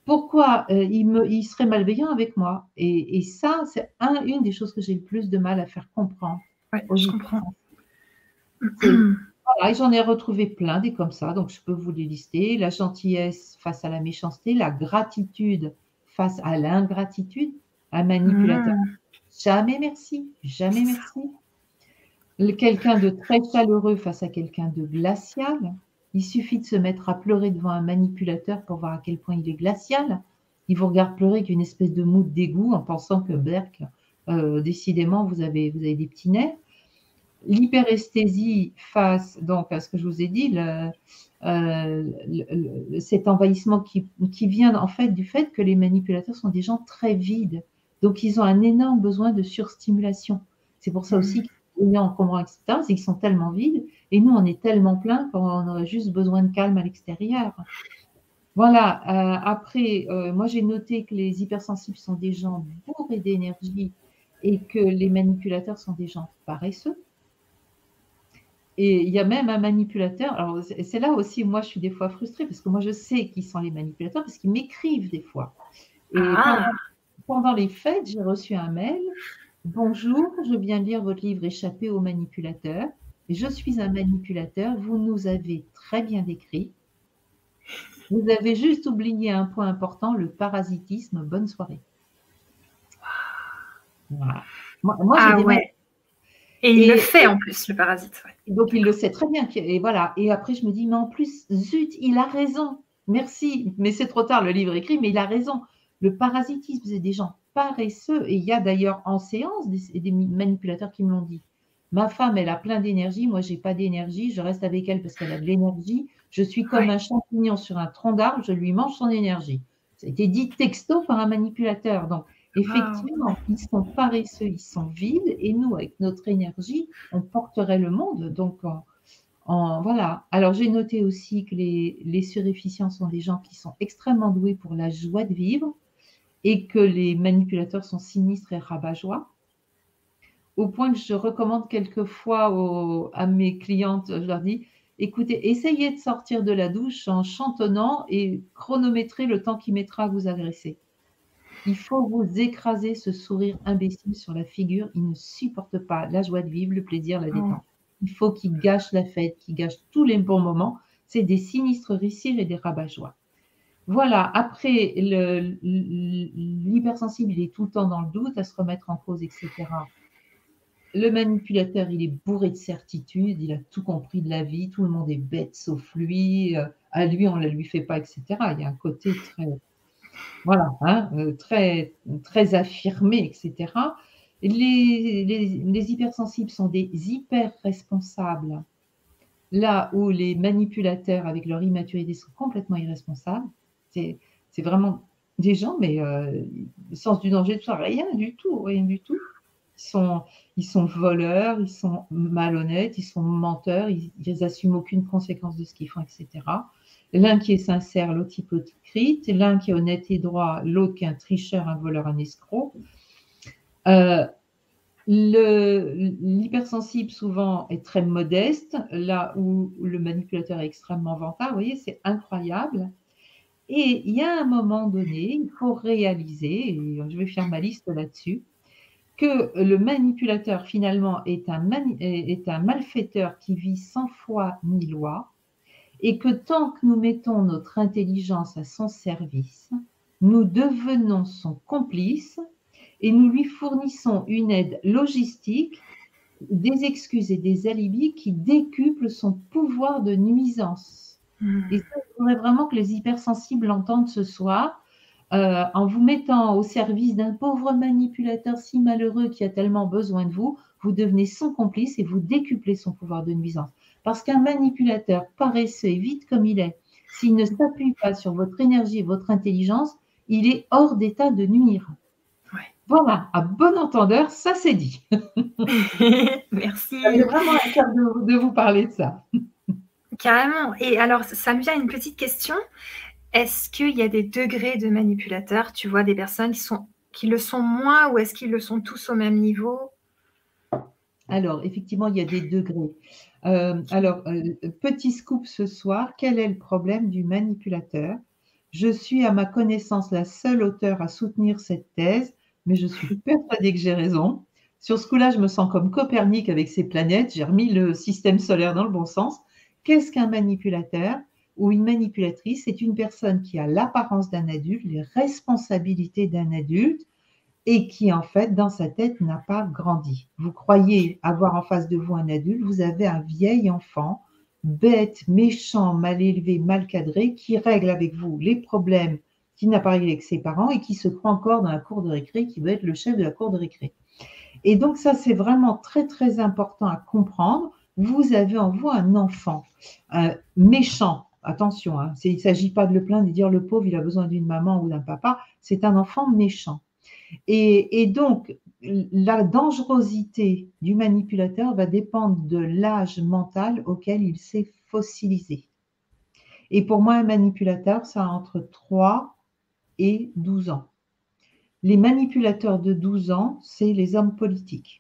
pourquoi euh, il, me, il serait malveillant avec moi et, ça, c'est un, une des choses que j'ai le plus de mal à faire comprendre. Oui, je comprends. Voilà, j'en ai retrouvé plein des comme ça, donc je peux vous les lister. La gentillesse face à la méchanceté, la gratitude face à l'ingratitude, un manipulateur. Hmm. Jamais merci, jamais merci. Quelqu'un de très chaleureux face à quelqu'un de glacial. Il suffit de se mettre à pleurer devant un manipulateur pour voir à quel point il est glacial. Il vous regarde pleurer avec une espèce de moue de dégoût en pensant que Berk, euh, décidément, vous avez, vous avez des petits nerfs. L'hyperesthésie face donc à ce que je vous ai dit, euh, cet envahissement qui, qui, vient en fait du fait que les manipulateurs sont des gens très vides. Donc ils ont un énorme besoin de surstimulation. C'est pour ça mmh. aussi qu'ils en commun, etc., c'est qu'ils sont tellement vides et nous, on est tellement plein qu'on aurait juste besoin de calme à l'extérieur. Voilà, euh, après, euh, moi j'ai noté que les hypersensibles sont des gens bourrés d'énergie et que les manipulateurs sont des gens paresseux. Et il y a même un manipulateur, alors c'est là aussi, moi je suis des fois frustrée parce que moi je sais qui sont les manipulateurs parce qu'ils m'écrivent des fois. Et ah. pendant, les fêtes, j'ai reçu un mail. Bonjour, je viens lire votre livre Échapper aux manipulateurs je suis un manipulateur, vous nous avez très bien décrit. Vous avez juste oublié un point important, le parasitisme. Bonne soirée. Voilà. Moi, ah ouais. Et il le fait en plus, le parasite. Donc il le sait très bien. Et voilà. Et après, je me dis, mais en plus, zut, il a raison. Merci. Mais c'est trop tard, le livre écrit, mais il a raison. Le parasitisme, c'est des gens paresseux. Et il y a d'ailleurs en séance des manipulateurs qui me l'ont dit. Ma femme, elle a plein d'énergie, moi, j'ai pas d'énergie, je reste avec elle parce qu'elle a de l'énergie. Je suis comme un champignon sur un tronc d'arbre, je lui mange son énergie. Ça a été dit texto par un manipulateur. Donc, effectivement, ils sont paresseux, ils sont vides, et nous, avec notre énergie, on porterait le monde. Donc, en, voilà. Alors, j'ai noté aussi que les, les surefficients sont des gens qui sont extrêmement doués pour la joie de vivre et que les manipulateurs sont sinistres et rabat-joie au point que je recommande quelquefois à mes clientes, je leur dis, écoutez, essayez de sortir de la douche en chantonnant et chronométrer le temps qu'il mettra à vous agresser. Il faut vous écraser ce sourire imbécile sur la figure. Il ne supporte pas la joie de vivre, le plaisir, la détente. Il faut qu'il gâche la fête, qu'il gâche tous les bons moments. C'est des sinistres récits et des rabat-joie. Voilà, après, l'hypersensible, il est tout le temps dans le doute, à se remettre en cause, etc le manipulateur, il est bourré de certitudes, il a tout compris de la vie, tout le monde est bête sauf lui, euh, à lui on ne la lui fait pas, etc. Il y a un côté très, voilà, hein, euh, très, très affirmé, etc. Les, les, hypersensibles sont des hyper responsables, là où les manipulateurs, avec leur immaturité, sont complètement irresponsables. C'est vraiment des gens, mais euh, le sens du danger, tout ça, rien du tout, rien du tout Ils sont, ils sont voleurs, ils sont malhonnêtes, ils sont menteurs, ils n'assument aucune conséquence de ce qu'ils font, etc. L'un qui est sincère, l'autre hypocrite. L'un qui est honnête et droit, l'autre qui est un tricheur, un voleur, un escroc. Euh, l'hypersensible souvent est très modeste, là où le manipulateur est extrêmement vantard. Vous voyez, c'est incroyable. Et il y a un moment donné, il faut réaliser, et je vais faire ma liste là-dessus, que le manipulateur finalement est un, est un malfaiteur qui vit sans foi ni loi, et que tant que nous mettons notre intelligence à son service, nous devenons son complice et nous lui fournissons une aide logistique, des excuses et des alibis qui décuplent son pouvoir de nuisance. Hmm. Et ça, je voudrais vraiment que les hypersensibles l'entendent ce soir. Euh, en vous mettant au service d'un pauvre manipulateur si malheureux qui a tellement besoin de vous, vous devenez son complice et vous décuplez son pouvoir de nuisance. Parce qu'un manipulateur paresseux et vite comme il est, s'il ne s'appuie pas sur votre énergie et votre intelligence, il est hors d'état de nuire. Voilà, à bon entendeur, ça c'est dit. Merci. J'ai vraiment un cœur de, vous parler de ça. Carrément. Et alors, ça me vient une petite question. Est-ce qu'il y a des degrés de manipulateurs Tu vois des personnes qui, sont, qui le sont moins ou est-ce qu'ils le sont tous au même niveau? Alors, effectivement, il y a des degrés. Euh, alors, euh, petit scoop ce soir, quel est le problème du manipulateur? Je suis, à ma connaissance, la seule auteure à soutenir cette thèse mais je suis persuadée que j'ai raison. Sur ce coup-là, je me sens comme Copernic avec ses planètes. J'ai remis le système solaire dans le bon sens. Qu'est-ce qu'un manipulateur ou une manipulatrice? C'est une personne qui a l'apparence d'un adulte, les responsabilités d'un adulte et qui, en fait, dans sa tête, n'a pas grandi. Vous croyez avoir en face de vous un adulte, vous avez un vieil enfant, bête, méchant, mal élevé, mal cadré, qui règle avec vous les problèmes qui n'a pas avec ses parents et qui se croit encore dans la cour de récré, qui veut être le chef de la cour de récré. Et donc ça, c'est vraiment très, très important à comprendre. Vous avez en vous un enfant méchant. Attention, hein, il ne s'agit pas de le plaindre et de dire le pauvre, il a besoin d'une maman ou d'un papa. C'est un enfant méchant. Et, et, donc, la dangerosité du manipulateur va dépendre de l'âge mental auquel il s'est fossilisé. Et pour moi, un manipulateur, ça a entre 3 et 12 ans. Les manipulateurs de 12 ans, c'est les hommes politiques.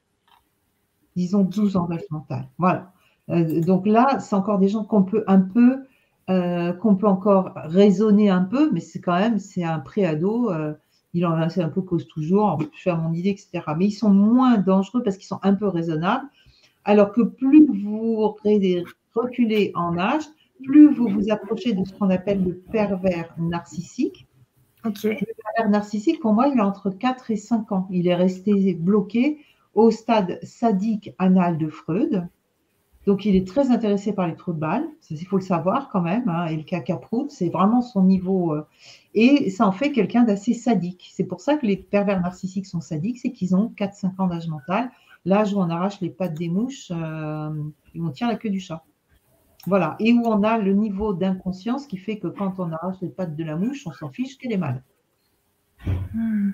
Disons 12 ans d'âge mental. Voilà. Euh, donc là, c'est encore des gens qu'on peut un peu, euh, qu'on peut encore raisonner un peu, mais c'est quand même, c'est un préado. Euh, il en a, c'est un peu cause toujours, je faire mon idée, etc. Mais ils sont moins dangereux parce qu'ils sont un peu raisonnables. Alors que plus vous reculez en âge, plus vous vous approchez de ce qu'on appelle le pervers narcissique. Le pervers narcissique, pour moi, il a entre 4 et 5 ans. Il est resté bloqué au stade sadique anal de Freud. Donc, il est très intéressé par les trous de balles. Il faut le savoir quand même. Hein, et le cacaproute, c'est vraiment son niveau. Euh, et ça en fait quelqu'un d'assez sadique. C'est pour ça que les pervers narcissiques sont sadiques, c'est qu'ils ont 4-5 ans d'âge mental. L'âge où on arrache les pattes des mouches euh, et on tient la queue du chat. Voilà, et où on a le niveau d'inconscience qui fait que quand on arrache les pattes de la mouche, on s'en fiche qu'elle est mal. Hmm.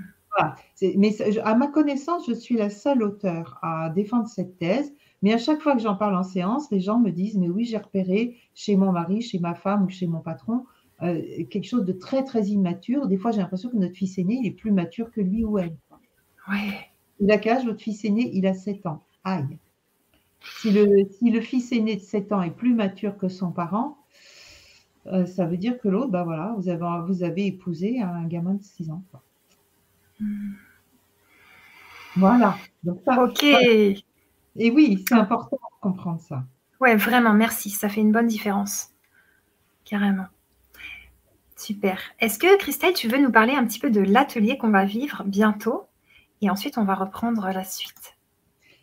Mais à ma connaissance, je suis la seule auteure à défendre cette thèse. Mais à chaque fois que j'en parle en séance, les gens me disent Mais oui, j'ai repéré chez mon mari, chez ma femme ou chez mon patron euh, quelque chose de très, très immature. Des fois, j'ai l'impression que notre fils aîné, il est plus mature que lui ou elle. Ouais. Il a quel âge Votre fils aîné, il a 7 ans. Aïe. Si le, fils aîné de 7 ans est plus mature que son parent, euh, ça veut dire que l'autre, bah voilà, vous avez, vous avez épousé un gamin de 6 ans. Voilà. ok. Et oui, c'est important de comprendre ça. Ouais, vraiment, merci. Ça fait une bonne différence. Carrément. Super. Est-ce que Christelle, tu veux nous parler un petit peu de l'atelier qu'on va vivre bientôt? Et ensuite, on va reprendre la suite.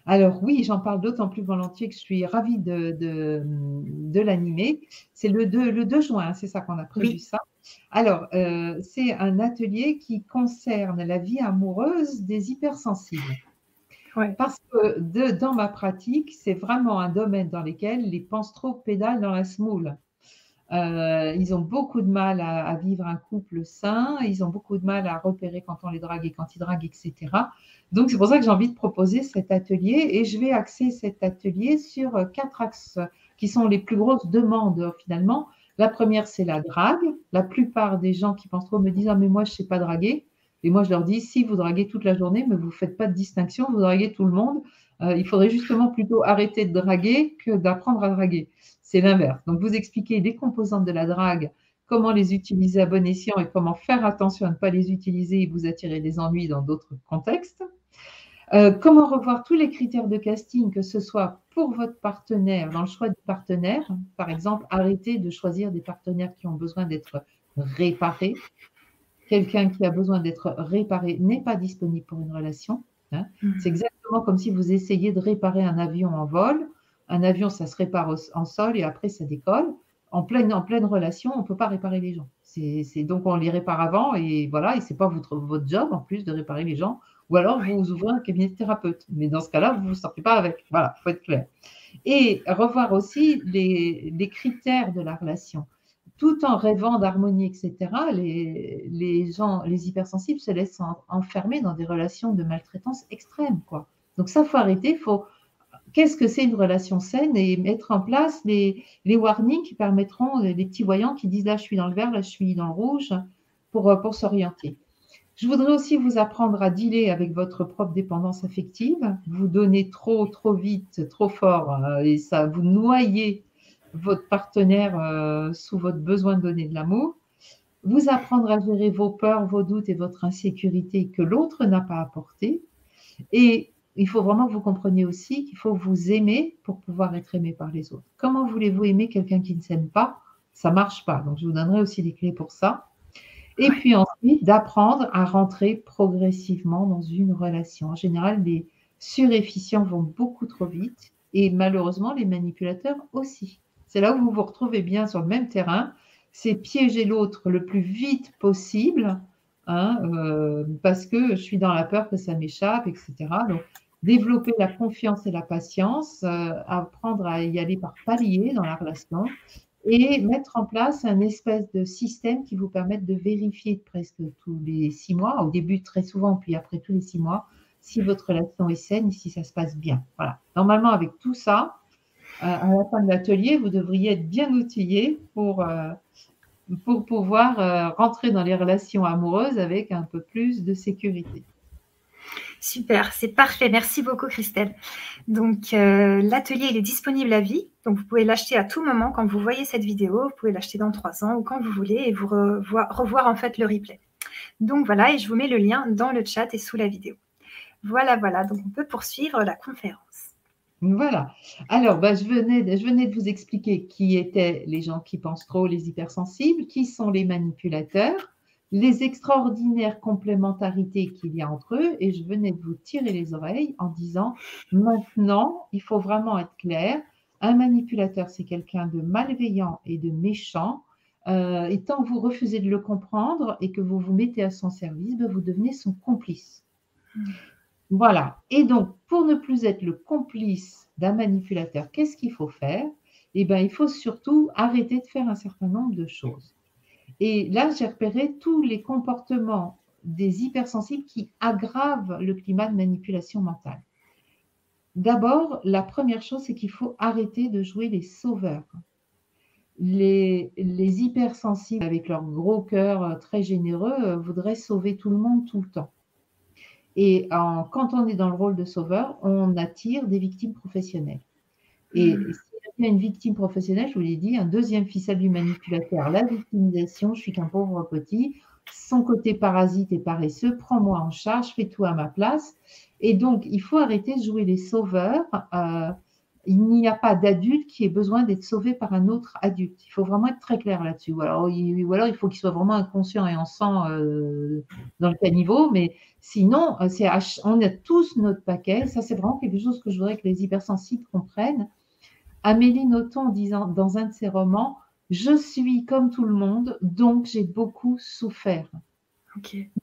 Alors oui, j'en parle d'autant plus volontiers que je suis ravie de, de, l'animer. C'est le 2, le 2 juin, hein, c'est ça qu'on a prévu ça. Alors, euh, c'est un atelier qui concerne la vie amoureuse des hypersensibles. Parce que de, dans ma pratique, c'est vraiment un domaine dans lequel les pensent trop pédalent dans la smoule. Euh, ils ont beaucoup de mal à, vivre un couple sain, ils ont beaucoup de mal à repérer quand on les drague et quand ils draguent, etc. Donc c'est pour ça que j'ai envie de proposer cet atelier et je vais axer cet atelier sur quatre axes qui sont les plus grosses demandes finalement. La première, c'est la drague. La plupart des gens qui pensent trop me disent ah, mais moi je ne sais pas draguer. Et moi je leur dis si vous draguez toute la journée, mais vous ne faites pas de distinction, vous draguez tout le monde. Euh, il faudrait justement plutôt arrêter de draguer que d'apprendre à draguer. C'est l'inverse. Donc, vous expliquez les composantes de la drague, comment les utiliser à bon escient et comment faire attention à ne pas les utiliser et vous attirer des ennuis dans d'autres contextes. Euh, comment revoir tous les critères de casting, que ce soit pour votre partenaire, dans le choix du partenaire. Par exemple, arrêtez de choisir des partenaires qui ont besoin d'être réparés. Quelqu'un qui a besoin d'être réparé n'est pas disponible pour une relation. Hein. Mmh. C'est exactement comme si vous essayiez de réparer un avion en vol. Un avion, ça se répare en sol et après, ça décolle. En pleine, en pleine relation, on ne peut pas réparer les gens. C'est donc on les répare avant et voilà, et c'est pas votre, votre job en plus de réparer les gens. Ou alors vous ouvrez un cabinet de thérapeute. Mais dans ce cas-là, vous ne vous sortez pas avec. Voilà, il faut être clair. Et revoir aussi les, les, critères de la relation. Tout en rêvant d'harmonie, etc., les, les, gens, les hypersensibles se laissent enfermer dans des relations de maltraitance extrême. Quoi. Donc ça, il faut arrêter. Il faut qu'est-ce que c'est une relation saine et mettre en place les, warnings qui permettront, les petits voyants qui disent là je suis dans le vert, là je suis dans le rouge, pour, euh, pour s'orienter. Je voudrais aussi vous apprendre à dealer avec votre propre dépendance affective. Vous donnez trop, trop vite, trop fort euh, et ça vous noyez votre partenaire euh, sous votre besoin de donner de l'amour. Vous apprendre à gérer vos peurs, vos doutes et votre insécurité que l'autre n'a pas apporté. Et il faut vraiment que vous compreniez aussi qu'il faut vous aimer pour pouvoir être aimé par les autres. Comment voulez-vous aimer quelqu'un qui ne s'aime pas? Ça ne marche pas. Donc, je vous donnerai aussi des clés pour ça. Et puis ensuite, d'apprendre à rentrer progressivement dans une relation. En général, les surefficients vont beaucoup trop vite et malheureusement, les manipulateurs aussi. C'est là où vous vous retrouvez bien sur le même terrain. C'est piéger l'autre le plus vite possible Hein, euh, parce que je suis dans la peur que ça m'échappe, etc. Donc, développer la confiance et la patience, euh, apprendre à y aller par paliers dans la relation et mettre en place un espèce de système qui vous permette de vérifier presque tous les six mois, au début très souvent, puis après tous les six mois, si votre relation est saine si ça se passe bien. Voilà. Normalement, avec tout ça, euh, à la fin de l'atelier, vous devriez être bien outillé pour pour pouvoir euh, rentrer dans les relations amoureuses avec un peu plus de sécurité. Super, c'est parfait. Merci beaucoup, Christelle. Donc, euh, l'atelier, il est disponible à vie. Donc, vous pouvez l'acheter à tout moment quand vous voyez cette vidéo. Vous pouvez l'acheter dans trois ans ou quand vous voulez et vous revoir, en fait le replay. Donc, voilà, et je vous mets le lien dans le chat et sous la vidéo. Voilà, voilà. Donc, on peut poursuivre la conférence. Voilà. Alors, bah, je venais de vous expliquer qui étaient les gens qui pensent trop, les hypersensibles, qui sont les manipulateurs, les extraordinaires complémentarités qu'il y a entre eux, et je venais de vous tirer les oreilles en disant, maintenant, il faut vraiment être clair, un manipulateur, c'est quelqu'un de malveillant et de méchant. Euh, et tant que vous refusez de le comprendre et que vous vous mettez à son service, bah, vous devenez son complice. Mmh. Voilà. Et donc, pour ne plus être le complice d'un manipulateur, qu'est-ce qu'il faut faire? Eh bien, il faut surtout arrêter de faire un certain nombre de choses. Et là, j'ai repéré tous les comportements des hypersensibles qui aggravent le climat de manipulation mentale. D'abord, la première chose, c'est qu'il faut arrêter de jouer les sauveurs. Les, les, hypersensibles, avec leur gros cœur très généreux, euh, voudraient sauver tout le monde tout le temps. Et quand on est dans le rôle de sauveur, on attire des victimes professionnelles. Mmh. Une victime professionnelle, je vous l'ai dit, un deuxième ficelle du manipulateur, la victimisation, je suis qu'un pauvre petit, son côté parasite et paresseux, prends-moi en charge, fais tout à ma place. Et donc, il faut arrêter de jouer les sauveurs. Euh, il n'y a pas d'adulte qui ait besoin d'être sauvé par un autre adulte. Il faut vraiment être très clair là-dessus. Ou alors, il, ou alors, il faut qu'il soit vraiment inconscient et en sang euh, dans le caniveau. Mais sinon, euh, c'est on a tous notre paquet. Ça, c'est vraiment quelque chose que je voudrais que les hypersensibles comprennent. Amélie Nothomb disant dans un de ses romans, Je suis comme tout le monde, donc j'ai beaucoup souffert.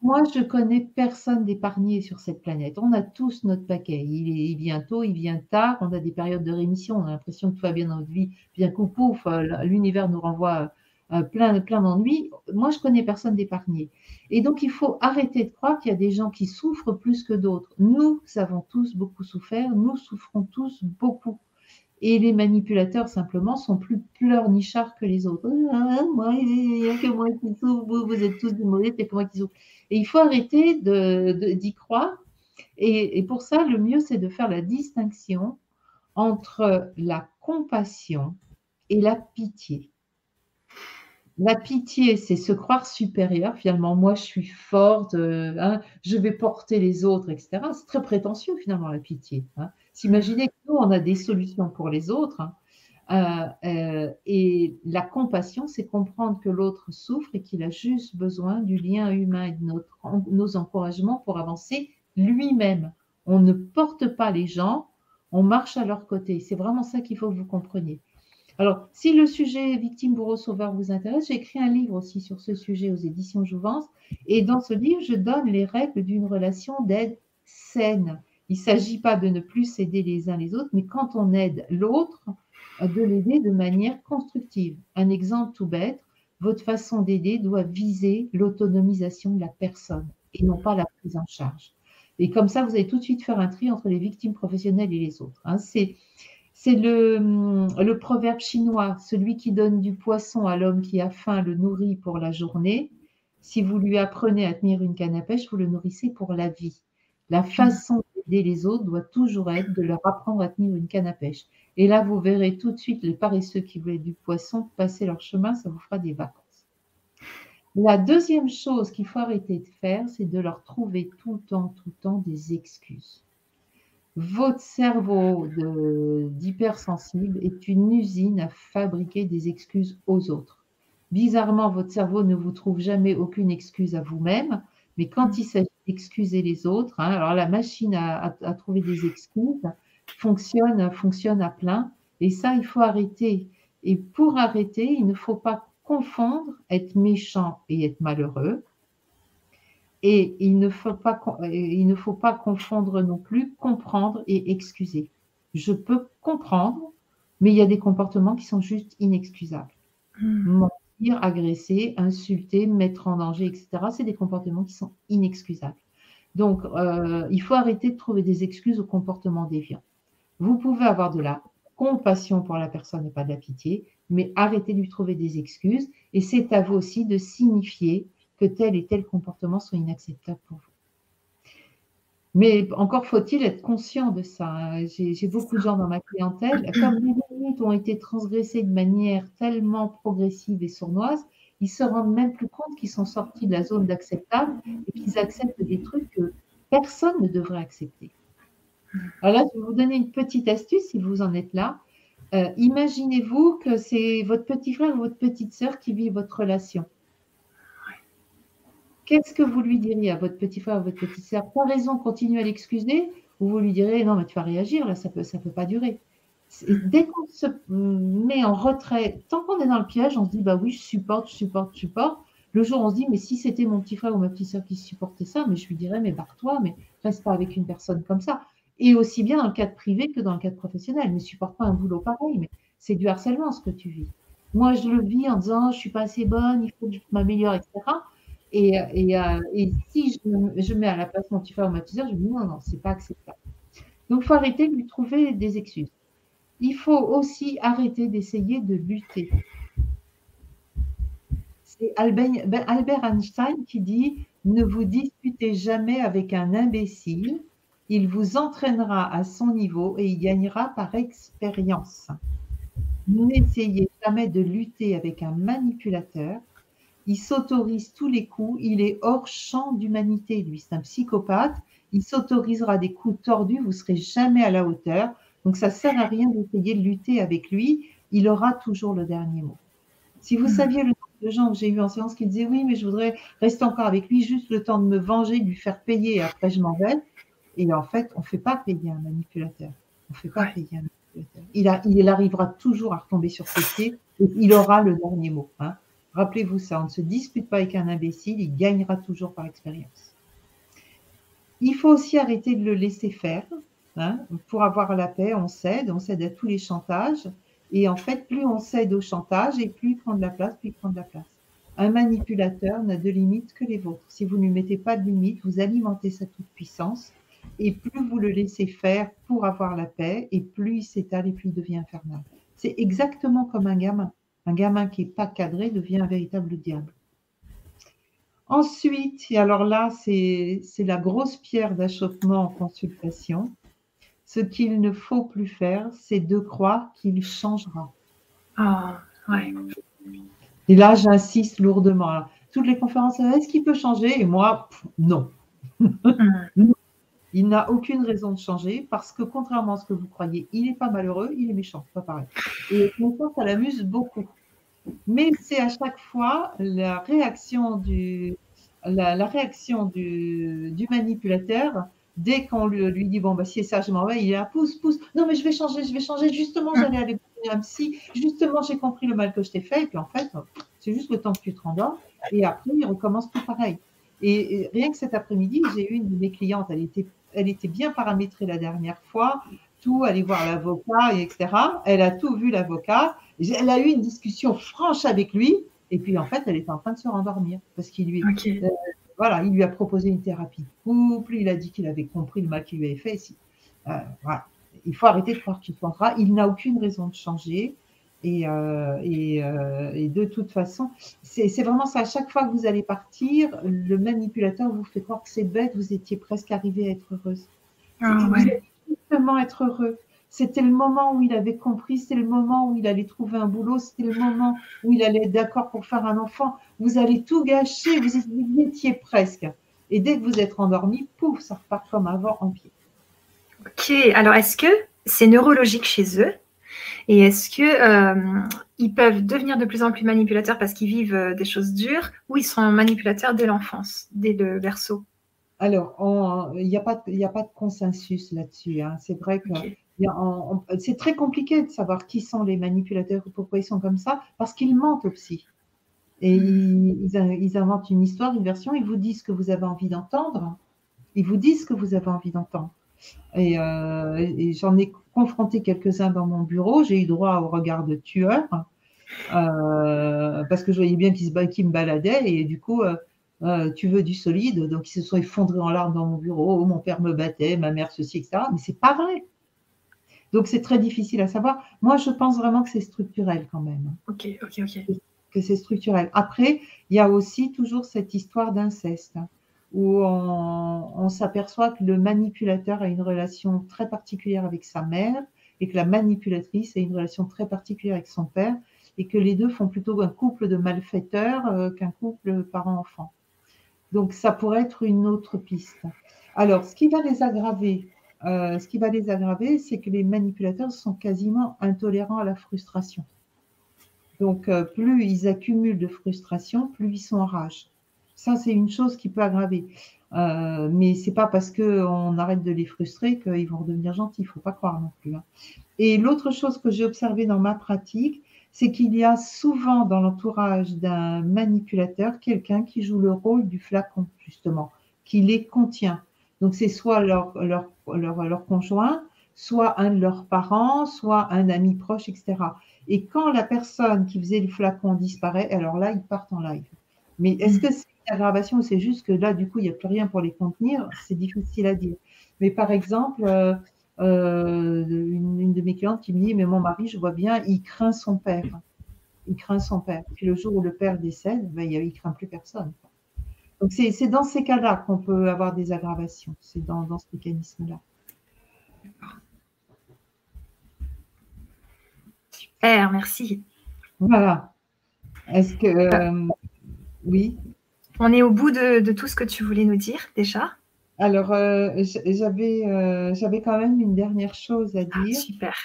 Moi, je connais personne d'épargné sur cette planète. On a tous notre paquet. Il, vient tôt, il vient tard. On a des périodes de rémission. On a l'impression que tout va bien dans notre vie. Bien coup, l'univers nous renvoie euh, plein, plein d'ennuis. Moi, je connais personne d'épargné. Et donc, il faut arrêter de croire qu'il y a des gens qui souffrent plus que d'autres. Nous avons tous beaucoup souffert, nous souffrons tous beaucoup. Et les manipulateurs, simplement, sont plus pleurnichards que les autres. Ah, moi, il n'y a que moi qui souffre, vous, êtes tous des mauvais, c'est que moi qui souffre. Et il faut arrêter d'y croire. Et, et pour ça, le mieux, c'est de faire la distinction entre la compassion et la pitié. La pitié, c'est se croire supérieur. Finalement, moi, je suis forte, euh, hein, je vais porter les autres, etc. C'est très prétentieux, finalement, la pitié. Hein. S'imaginer que nous, on a des solutions pour les autres. Hein. Euh, euh, et la compassion, c'est comprendre que l'autre souffre et qu'il a juste besoin du lien humain et de nos encouragements pour avancer lui-même. On ne porte pas les gens, on marche à leur côté. C'est vraiment ça qu'il faut que vous compreniez. Alors, si le sujet victime, bourreau, sauveur vous intéresse, j'ai écrit un livre aussi sur ce sujet aux éditions Jouvence. Et dans ce livre, je donne les règles d'une relation d'aide saine. Il ne s'agit pas de ne plus s'aider les uns les autres, mais quand on aide l'autre, de l'aider de manière constructive. Un exemple tout bête, votre façon d'aider doit viser l'autonomisation de la personne et non pas la prise en charge. Et comme ça, vous allez tout de suite faire un tri entre les victimes professionnelles et les autres. Hein. C'est, le, le, proverbe chinois, celui qui donne du poisson à l'homme qui a faim le nourrit pour la journée. Si vous lui apprenez à tenir une canne à pêche, vous le nourrissez pour la vie. La façon les autres doit toujours être de leur apprendre à tenir une canne à pêche. Et là, vous verrez tout de suite les paresseux qui voulaient du poisson passer leur chemin, ça vous fera des vacances. La deuxième chose qu'il faut arrêter de faire, c'est de leur trouver tout le temps, tout le temps des excuses. Votre cerveau d'hypersensible est une usine à fabriquer des excuses aux autres. Bizarrement, votre cerveau ne vous trouve jamais aucune excuse à vous-même, mais quand il s'agit d'excuser les autres, hein, alors la machine à, à, trouver des excuses fonctionne, fonctionne à plein, et ça, il faut arrêter. Et pour arrêter, il ne faut pas confondre être méchant et être malheureux. Et il ne, faut pas, il ne faut pas confondre non plus comprendre et excuser. Je peux comprendre, mais il y a des comportements qui sont juste inexcusables. Hmm. Agresser, insulter, mettre en danger, etc., c'est des comportements qui sont inexcusables. Donc, euh, il faut arrêter de trouver des excuses aux comportements déviants. Vous pouvez avoir de la compassion pour la personne et pas de la pitié, mais arrêtez de lui trouver des excuses. Et c'est à vous aussi de signifier que tel et tel comportement sont inacceptables pour vous. Mais encore faut-il être conscient de ça. J'ai beaucoup de gens dans ma clientèle, comme les limites ont été transgressées de manière tellement progressive et sournoise, ils se rendent même plus compte qu'ils sont sortis de la zone d'acceptable et qu'ils acceptent des trucs que personne ne devrait accepter. Alors là, je vais vous donner une petite astuce si vous en êtes là. Euh, imaginez-vous que c'est votre petit frère ou votre petite sœur qui vit votre relation. Qu'est-ce que vous lui diriez à votre petit frère ou votre petite sœur? Pas raison, continue à l'excuser Ou vous lui direz non, mais tu vas réagir, là, ça ne peut, ça pas durer. Dès qu'on se met en retrait, tant qu'on est dans le piège, on se dit bah oui, je supporte, je supporte, je supporte. Le jour, on se dit mais si c'était mon petit frère ou ma petite sœur qui supportait ça, mais je lui dirais mais barre-toi, mais reste pas avec une personne comme ça et aussi bien dans le cadre privé que dans le cadre professionnel. Ne supporte pas un boulot pareil, mais c'est du harcèlement ce que tu vis. Moi, je le vis en disant, je suis pas assez bonne, il faut que je m'améliore, etc. Euh, et, si je, mets à la place mon petit petite je dis non, non, c'est pas acceptable. Donc, il faut arrêter de lui trouver des excuses. Il faut aussi arrêter d'essayer de lutter. C'est ben, Albert Einstein qui dit Ne vous disputez jamais avec un imbécile, il vous entraînera à son niveau et il gagnera par expérience. N'essayez jamais de lutter avec un manipulateur. Il s'autorise tous les coups. Il est hors champ d'humanité, lui. C'est un psychopathe. Il s'autorisera des coups tordus. Vous ne serez jamais à la hauteur. Donc, ça ne sert à rien d'essayer de lutter avec lui. Il aura toujours le dernier mot. Si vous hmm. saviez le nombre de gens que j'ai eu en séance qui disaient oui, mais je voudrais rester encore avec lui juste le temps de me venger, de lui faire payer et après je m'en vais. Et en fait, on ne fait pas payer un manipulateur. On ne fait pas payer un manipulateur. Il, il, arrivera toujours à retomber sur ses pieds et il aura le dernier mot. Hein. Rappelez-vous ça, on ne se dispute pas avec un imbécile, il gagnera toujours par expérience. Il faut aussi arrêter de le laisser faire. Hein. Pour avoir la paix, on cède, on cède à tous les chantages. Et en fait, plus on cède au chantage, et plus il prend de la place, plus il prend de la place. Un manipulateur n'a de limites que les vôtres. Si vous ne lui mettez pas de limites, vous alimentez sa toute-puissance, et plus vous le laissez faire pour avoir la paix, et plus il s'étale et plus il devient infernal. C'est exactement comme un gamin. Un gamin qui n'est pas cadré devient un véritable diable. Ensuite, et alors là, c'est la grosse pierre d'achoppement en consultation. Ce qu'il ne faut plus faire, c'est de croire qu'il changera. Ah, ouais. Et là, j'insiste lourdement. toutes les conférences, est-ce qu'il peut changer? Et moi, non. Mm. Il n'a aucune raison de changer parce que contrairement à ce que vous croyez, il n'est pas malheureux, il est méchant, pas pareil. Et ça, ça l'amuse beaucoup. Mais c'est à chaque fois la réaction du, la, réaction du, manipulateur dès qu'on lui, dit bon bah si c'est ça je m'en vais il est là pousse pousse. Non mais je vais changer je vais changer. Justement j'allais aller voir un psy. Justement j'ai compris le mal que je t'ai fait. Et puis en fait c'est juste le temps que tu te rendors et après il recommence tout pareil. Et, rien que cet après-midi j'ai eu une de mes clientes. Elle était elle était bien paramétrée la dernière fois. Tout aller voir l'avocat etc elle a tout vu l'avocat elle a eu une discussion franche avec lui et puis en fait, elle était en train de se rendormir parce qu'il lui, euh, voilà, il lui a proposé une thérapie de couple. Il a dit qu'il avait compris le mal qu'il lui avait fait. Euh, voilà. Il faut arrêter de croire qu'il changera. Il n'a aucune raison de changer. Et, euh, et, de toute façon, c'est vraiment ça. À chaque fois que vous allez partir, le manipulateur vous fait croire que c'est bête. Vous étiez presque arrivé à être heureuse. Ah, vous allez justement être heureux. C'était le moment où il avait compris, c'était le moment où il allait trouver un boulot, c'était le moment où il allait être d'accord pour faire un enfant. Vous allez tout gâcher, vous étiez presque. Et dès que vous êtes endormi, pouf, ça repart comme avant en pied. Ok, alors est-ce que c'est neurologique chez eux? Et est-ce que euh, ils peuvent devenir de plus en plus manipulateurs parce qu'ils vivent euh, des choses dures ou ils sont manipulateurs dès l'enfance, dès le berceau Alors, il n'y a, pas, a pas de consensus là-dessus. Hein. C'est vrai que c'est très compliqué de savoir qui sont les manipulateurs ou pourquoi ils sont comme ça, parce qu'ils mentent au psy. Et ils, inventent une histoire, une version, ils vous disent ce que vous avez envie d'entendre. Ils vous disent ce que vous avez envie d'entendre. Et, euh, j'en ai confronté quelques-uns dans mon bureau. J'ai eu droit au regard de tueur, euh, parce que je voyais bien qu'ils me baladaient. Et du coup, euh, tu veux du solide. Donc, ils se sont effondrés en larmes dans mon bureau. mon père me battait, ma mère ceci, etc. Mais c'est pas vrai. Donc c'est très difficile à savoir. Moi, je pense vraiment que c'est structurel quand même. Ok, ok, ok. Que c'est structurel. Après, il y a aussi toujours cette histoire d'inceste hein, où on, s'aperçoit que le manipulateur a une relation très particulière avec sa mère et que la manipulatrice a une relation très particulière avec son père et que les deux font plutôt un couple de malfaiteurs euh, qu'un couple parent-enfant. Donc ça pourrait être une autre piste. Alors, ce qui va les aggraver, euh, ce qui va les aggraver, c'est que les manipulateurs sont quasiment intolérants à la frustration. Donc, euh, plus ils accumulent de frustration, plus ils sont en rage. Ça, c'est une chose qui peut aggraver. Euh, mais c'est pas parce qu'on arrête de les frustrer qu'ils vont redevenir gentils. Il ne faut pas croire non plus. Hein. Et l'autre chose que j'ai observée dans ma pratique, c'est qu'il y a souvent dans l'entourage d'un manipulateur quelqu'un qui joue le rôle du flacon, justement, qui les contient. Donc, c'est soit leur, leur, leur, leur, conjoint, soit un de leurs parents, soit un ami proche, etc. Et quand la personne qui faisait le flacon disparaît, alors là, ils partent en live. Mais est-ce mm. que c'est une aggravation ou c'est juste que là, du coup, il n'y a plus rien pour les contenir? C'est difficile à dire. Mais par exemple, euh, euh, une, de mes clientes qui me dit, mais mon mari, je vois bien, il craint son père. Il craint son père. Puis le jour où le père décède, ben, il ne craint plus personne. Donc c'est dans ces cas-là qu'on peut avoir des aggravations. C'est dans, ce mécanisme-là. Super, merci. Voilà. Est-ce que euh, oui? On est au bout de, tout ce que tu voulais nous dire déjà. Alors euh, j'avais euh, j'avais quand même une dernière chose à ah, dire. super.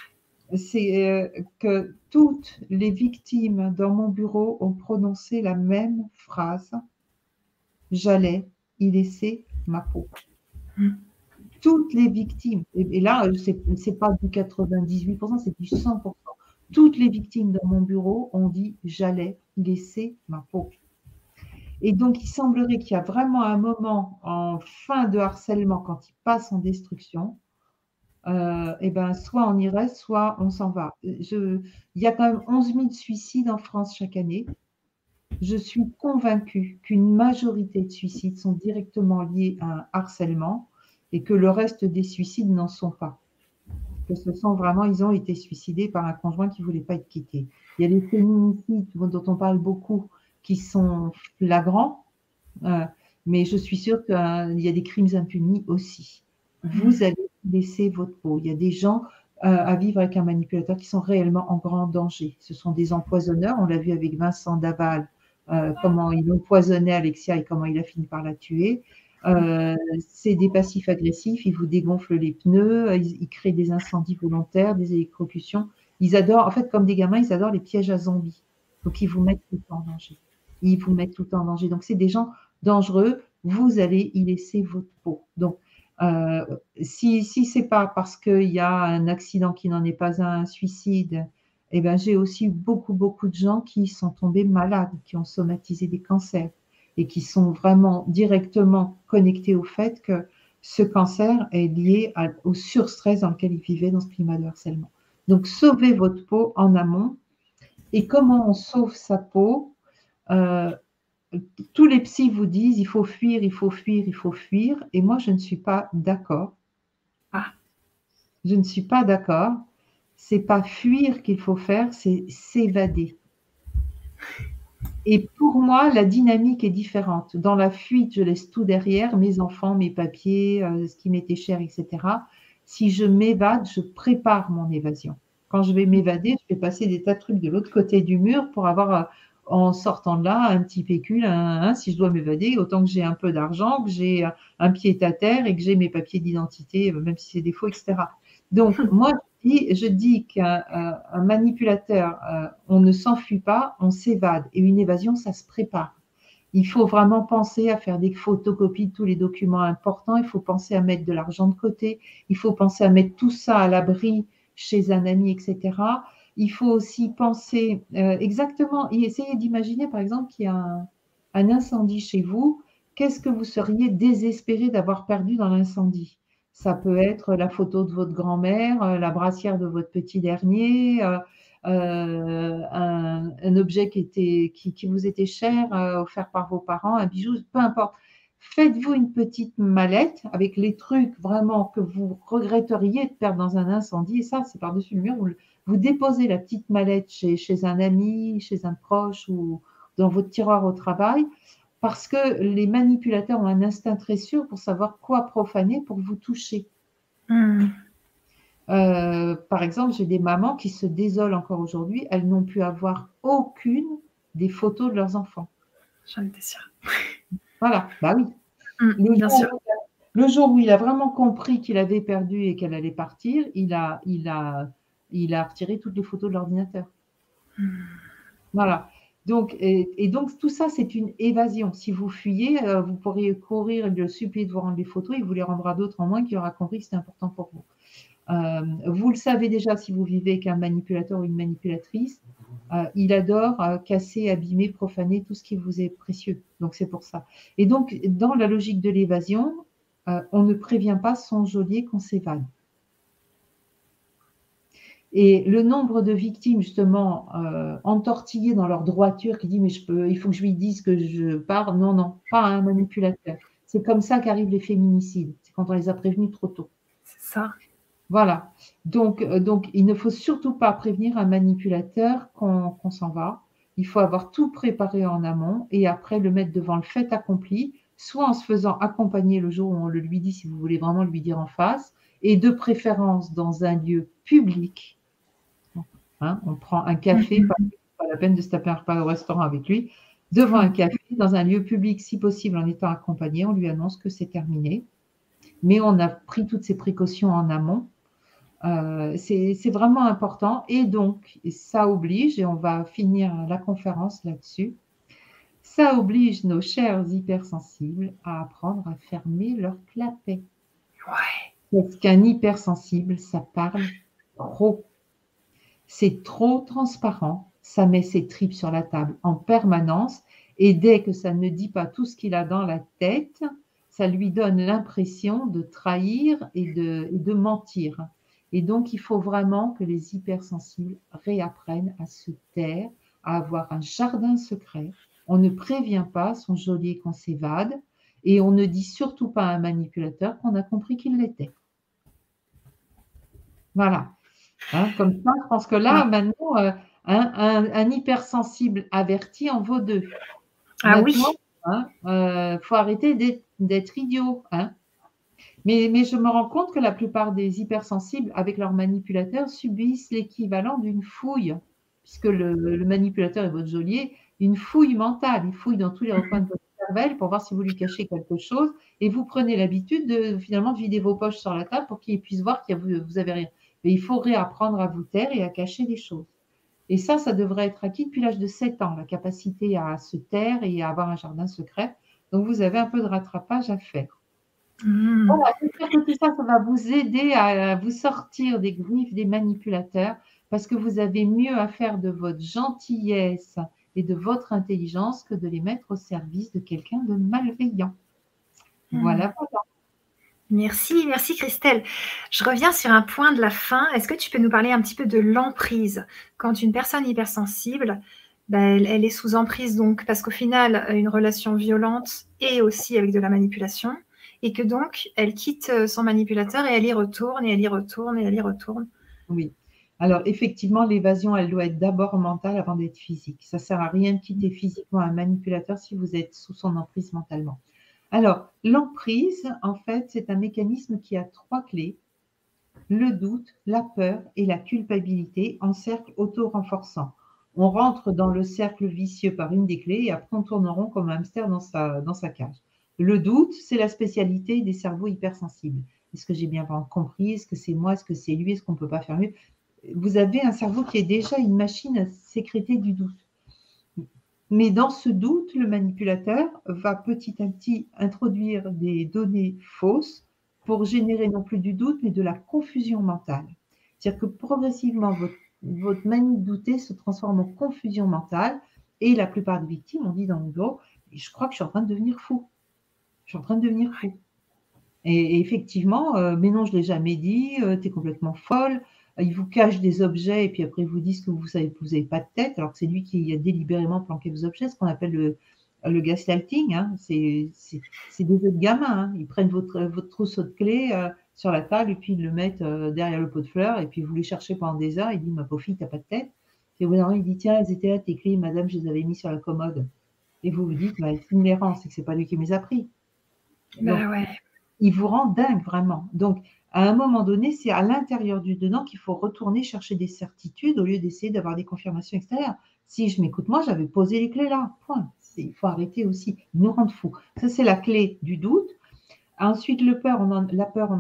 C'est que toutes les victimes dans mon bureau ont prononcé la même phrase j'allais y laisser ma peau. Toutes les victimes, et, là, ce n'est pas du 98%, c'est du 100%. Toutes les victimes dans mon bureau ont dit j'allais y laisser ma peau. Et donc, il semblerait qu'il y a vraiment un moment en fin de harcèlement, quand il passe en destruction, euh, eh ben, soit on y reste, soit on s'en va. Il y a quand même 11 000 suicides en France chaque année. Je suis convaincue qu'une majorité de suicides sont directement liés à un harcèlement et que le reste des suicides n'en sont pas. Que ce sont vraiment, ils ont été suicidés par un conjoint qui ne voulait pas être quitté. Il y a les féminicides dont on parle beaucoup qui sont flagrants, euh, mais je suis sûre qu'il y a des crimes impunis aussi. Vous allez laisser votre peau. Il y a des gens euh, à vivre avec un manipulateur qui sont réellement en grand danger. Ce sont des empoisonneurs. On l'a vu avec Vincent Daval, comment il empoisonnait Alexia et comment il a fini par la tuer. Euh, c'est des passifs agressifs, ils vous dégonflent les pneus, ils, créent des incendies volontaires, des électrocutions. Ils adorent, en fait, comme des gamins, ils adorent les pièges à zombies. Donc, ils vous mettent tout en danger. Ils vous mettent tout en danger. Donc, c'est des gens dangereux. Vous allez y laisser votre peau. Donc, euh, si si c'est pas parce qu'il y a un accident qui n'en est pas un, suicide, eh ben, j'ai aussi beaucoup, beaucoup de gens qui sont tombés malades, qui ont somatisé des cancers et qui sont vraiment directement connectés au fait que ce cancer est lié au surstress dans lequel ils vivaient dans ce climat de harcèlement. Donc, sauvez votre peau en amont. Et comment on sauve sa peau euh, Tous les psys vous disent il faut fuir, il faut fuir, il faut fuir. Et moi, je ne suis pas d'accord. Ah. Je ne suis pas d'accord. C'est pas fuir qu'il faut faire, c'est s'évader. Et pour moi, la dynamique est différente. Dans la fuite, je laisse tout derrière, mes enfants, mes papiers, euh, ce qui m'était cher, etc. Si je m'évade, je prépare mon évasion. Quand je vais m'évader, je vais passer des tas de trucs de l'autre côté du mur pour avoir, euh, en sortant de là, un petit pécule, si je dois m'évader, autant que j'ai un peu d'argent, que j'ai un pied à terre et que j'ai mes papiers d'identité, euh, même si c'est des faux, etc. Donc, moi, je dis qu'un manipulateur, euh, on ne s'enfuit pas, on s'évade. Et une évasion, ça se prépare. Il faut vraiment penser à faire des photocopies de tous les documents importants. Il faut penser à mettre de l'argent de côté. Il faut penser à mettre tout ça à l'abri chez un ami, etc. Il faut aussi penser euh, exactement et essayer d'imaginer, par exemple, qu'il y a un incendie chez vous. Qu'est-ce que vous seriez désespéré d'avoir perdu dans l'incendie? Ça peut être la photo de votre grand-mère, euh, la brassière de votre petit dernier, euh, euh, un, objet qui, vous était cher, offert par vos parents, un bijou, peu importe. Faites-vous une petite mallette avec les trucs vraiment que vous regretteriez de perdre dans un incendie. Et ça, c'est par-dessus le mur. Vous, déposez la petite mallette chez, chez un ami, chez un proche ou dans votre tiroir au travail parce que les manipulateurs ont un instinct très sûr pour savoir quoi profaner pour vous toucher. Hmm. Euh, par exemple, j'ai des mamans qui se désolent encore aujourd'hui, elles n'ont pu avoir aucune des photos de leurs enfants. J'en étais sûre. Voilà, bah oui. Hmm, le, bien jour, sûr. le, jour, où il a vraiment compris qu'il avait perdu et qu'elle allait partir, il a, il, a, il a retiré toutes les photos de l'ordinateur. Hmm. Voilà. Donc, et, donc, tout ça, c'est une évasion. Si vous fuyez, euh, vous pourriez courir et le supplier de vous rendre les photos. Il vous les rendra d'autres en moins qui aura compris que c'est important pour vous. Euh, vous le savez déjà si vous vivez avec un manipulateur ou une manipulatrice. Euh, il adore casser, abîmer, profaner tout ce qui vous est précieux. Donc, c'est pour ça. Et donc, dans la logique de l'évasion, on ne prévient pas son geôlier qu'on s'évade. Et le nombre de victimes, justement, euh, entortillées dans leur droiture, qui dit Mais je peux, il faut que je lui dise que je pars. Non, non, pas un manipulateur. C'est comme ça qu'arrivent les féminicides. C'est quand on les a prévenus trop tôt. C'est ça. Voilà. Donc, euh, donc, il ne faut surtout pas prévenir un manipulateur qu'on s'en va. Il faut avoir tout préparé en amont et après le mettre devant le fait accompli, soit en se faisant accompagner le jour où on le lui dit, si vous voulez vraiment lui dire en face, et de préférence dans un lieu public Hein, on prend un café, mhm. pas, la peine de se taper un repas au restaurant avec lui, devant un café, dans un lieu public, si possible en étant accompagné, on lui annonce que c'est terminé. Mais on a pris toutes ces précautions en amont. Euh, c'est vraiment important. Et donc, ça oblige, et on va finir la conférence là-dessus, ça oblige nos chers hypersensibles à apprendre à fermer leur clapet. Ouais. Parce qu'un hypersensible, ça parle trop c'est trop transparent, ça met ses tripes sur la table en permanence et dès que ça ne dit pas tout ce qu'il a dans la tête, ça lui donne l'impression de trahir et de, et de mentir. Et donc, il faut vraiment que les hypersensibles réapprennent à se taire, à avoir un jardin secret. On ne prévient pas son geôlier qu'on s'évade et on ne dit surtout pas à un manipulateur qu'on a compris qu'il l'était. Voilà. Hein, comme ça, je pense que là, maintenant, euh, un, hypersensible averti en vaut deux. Ah oui. Il hein, euh, faut arrêter d'être idiot. Hein. Mais, mais, je me rends compte que la plupart des hypersensibles, avec leurs manipulateurs, subissent l'équivalent d'une fouille, puisque le, manipulateur est votre geôlier, une fouille mentale. Il fouille dans tous les recoins de votre cervelle pour voir si vous lui cachez quelque chose, et vous prenez l'habitude de finalement vider vos poches sur la table pour qu'il puisse voir que vous, vous avez rien. Mais il faut réapprendre à vous taire et à cacher des choses. Et ça, ça devrait être acquis depuis l'âge de 7 ans, la capacité à se taire et à avoir un jardin secret. Donc, vous avez un peu de rattrapage à faire. Mmh. Voilà, j'espère que tout ça, ça va vous aider à vous sortir des griffes des manipulateurs parce que vous avez mieux à faire de votre gentillesse et de votre intelligence que de les mettre au service de quelqu'un de malveillant. Mmh. Voilà, voilà. Merci, merci Christelle. Je reviens sur un point de la fin. Est-ce que tu peux nous parler un petit peu de l'emprise? Quand une personne hypersensible, ben, elle, est sous emprise, donc, parce qu'au final, une relation violente et aussi avec de la manipulation, et que donc, elle quitte euh, son manipulateur et elle y retourne, et elle y retourne, et elle y retourne. Oui. Alors, effectivement, l'évasion, elle doit être d'abord mentale avant d'être physique. Ça ne sert à rien de quitter physiquement un manipulateur si vous êtes sous son emprise mentalement. Alors, l'emprise, en fait, c'est un mécanisme qui a trois clés le doute, la peur et la culpabilité en cercle auto-renforçant. On rentre dans le cercle vicieux par une des clés et après on tourne rond comme un hamster dans sa, dans sa cage. Le doute, c'est la spécialité des cerveaux hypersensibles. Est-ce que j'ai bien compris? Est-ce que c'est moi? Est-ce que c'est lui? Est-ce qu'on ne peut pas faire mieux? Vous avez un cerveau qui est déjà une machine à sécréter du doute. Mais dans ce doute, le manipulateur va petit à petit introduire des données fausses pour générer non plus du doute, mais de la confusion mentale. C'est-à-dire que progressivement, votre, votre manie de douter se transforme en confusion mentale. Et la plupart des victimes ont dit dans le dos, je crois que je suis en train de devenir fou. Je suis en train de devenir fou. Et, effectivement, euh, mais non, je ne l'ai jamais dit, euh, tu es complètement folle, il vous cache des objets et puis après, ils vous disent que vous savez que vous n'avez pas de tête, alors que c'est lui qui a délibérément planqué vos objets, ce qu'on appelle le, le gaslighting. Hein. C'est des jeux de gamins. Hein. Ils prennent votre, votre trousseau de clés euh, sur la table et puis ils le mettent euh, derrière le pot de fleurs et puis vous les cherchez pendant des heures. Il dit Ma pauvre fille, t'as pas de tête. Et vous il dit Tiens, elles étaient là, tes clés, madame, je les avais mis sur la commode. Et vous vous dites bah, C'est une errance, c'est que c'est pas lui qui me les a pris. Bah ouais. Il vous rend dingue, vraiment. Donc, à un moment donné, c'est à l'intérieur du dedans qu'il faut retourner chercher des certitudes au lieu d'essayer d'avoir des confirmations extérieures. Si je m'écoute moi, j'avais posé les clés là. Point. Il faut arrêter aussi. Ils nous rendent fous. Ça, c'est la clé du doute. Ensuite, la peur, on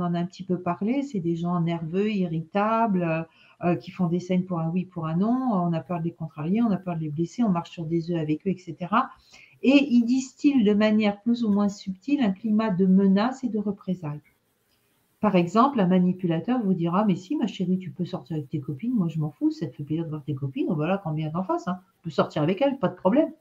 en a un petit peu parlé. C'est des gens nerveux, irritables, euh, qui font des scènes pour un oui, pour un non. On a peur de les contrarier, on a peur de les blesser, on marche sur des œufs avec eux, etc. Et ils distillent de manière plus ou moins subtile un climat de menace et de représailles. Par exemple, un manipulateur vous dira Mais si, ma chérie, tu peux sortir avec tes copines, moi je m'en fous, ça te fait plaisir de voir tes copines, voilà, quand bien en face, hein. tu peux sortir avec elles, pas de problème.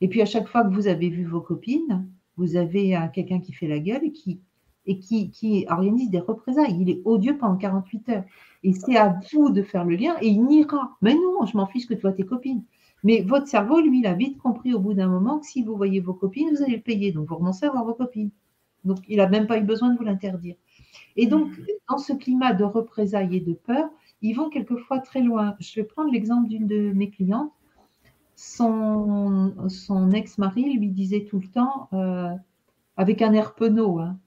Et puis à chaque fois que vous avez vu vos copines, vous avez quelqu'un qui fait la gueule et qui, et qui, qui, organise des représailles. Il est odieux pendant 48 heures. Et c'est à vous de faire le lien et il n'ira. Mais non, je m'en fiche que toi, tes copines. Mais votre cerveau, lui, il a vite compris au bout d'un moment que si vous voyez vos copines, vous allez le payer. Donc vous renoncez à voir vos copines. Donc il n'a même pas eu besoin de vous l'interdire. Et donc, dans ce climat de représailles et de peur, ils vont quelquefois très loin. Je vais prendre l'exemple d'une de mes clientes. Son, son ex-mari lui disait tout le temps, euh, avec un air penaud, hein,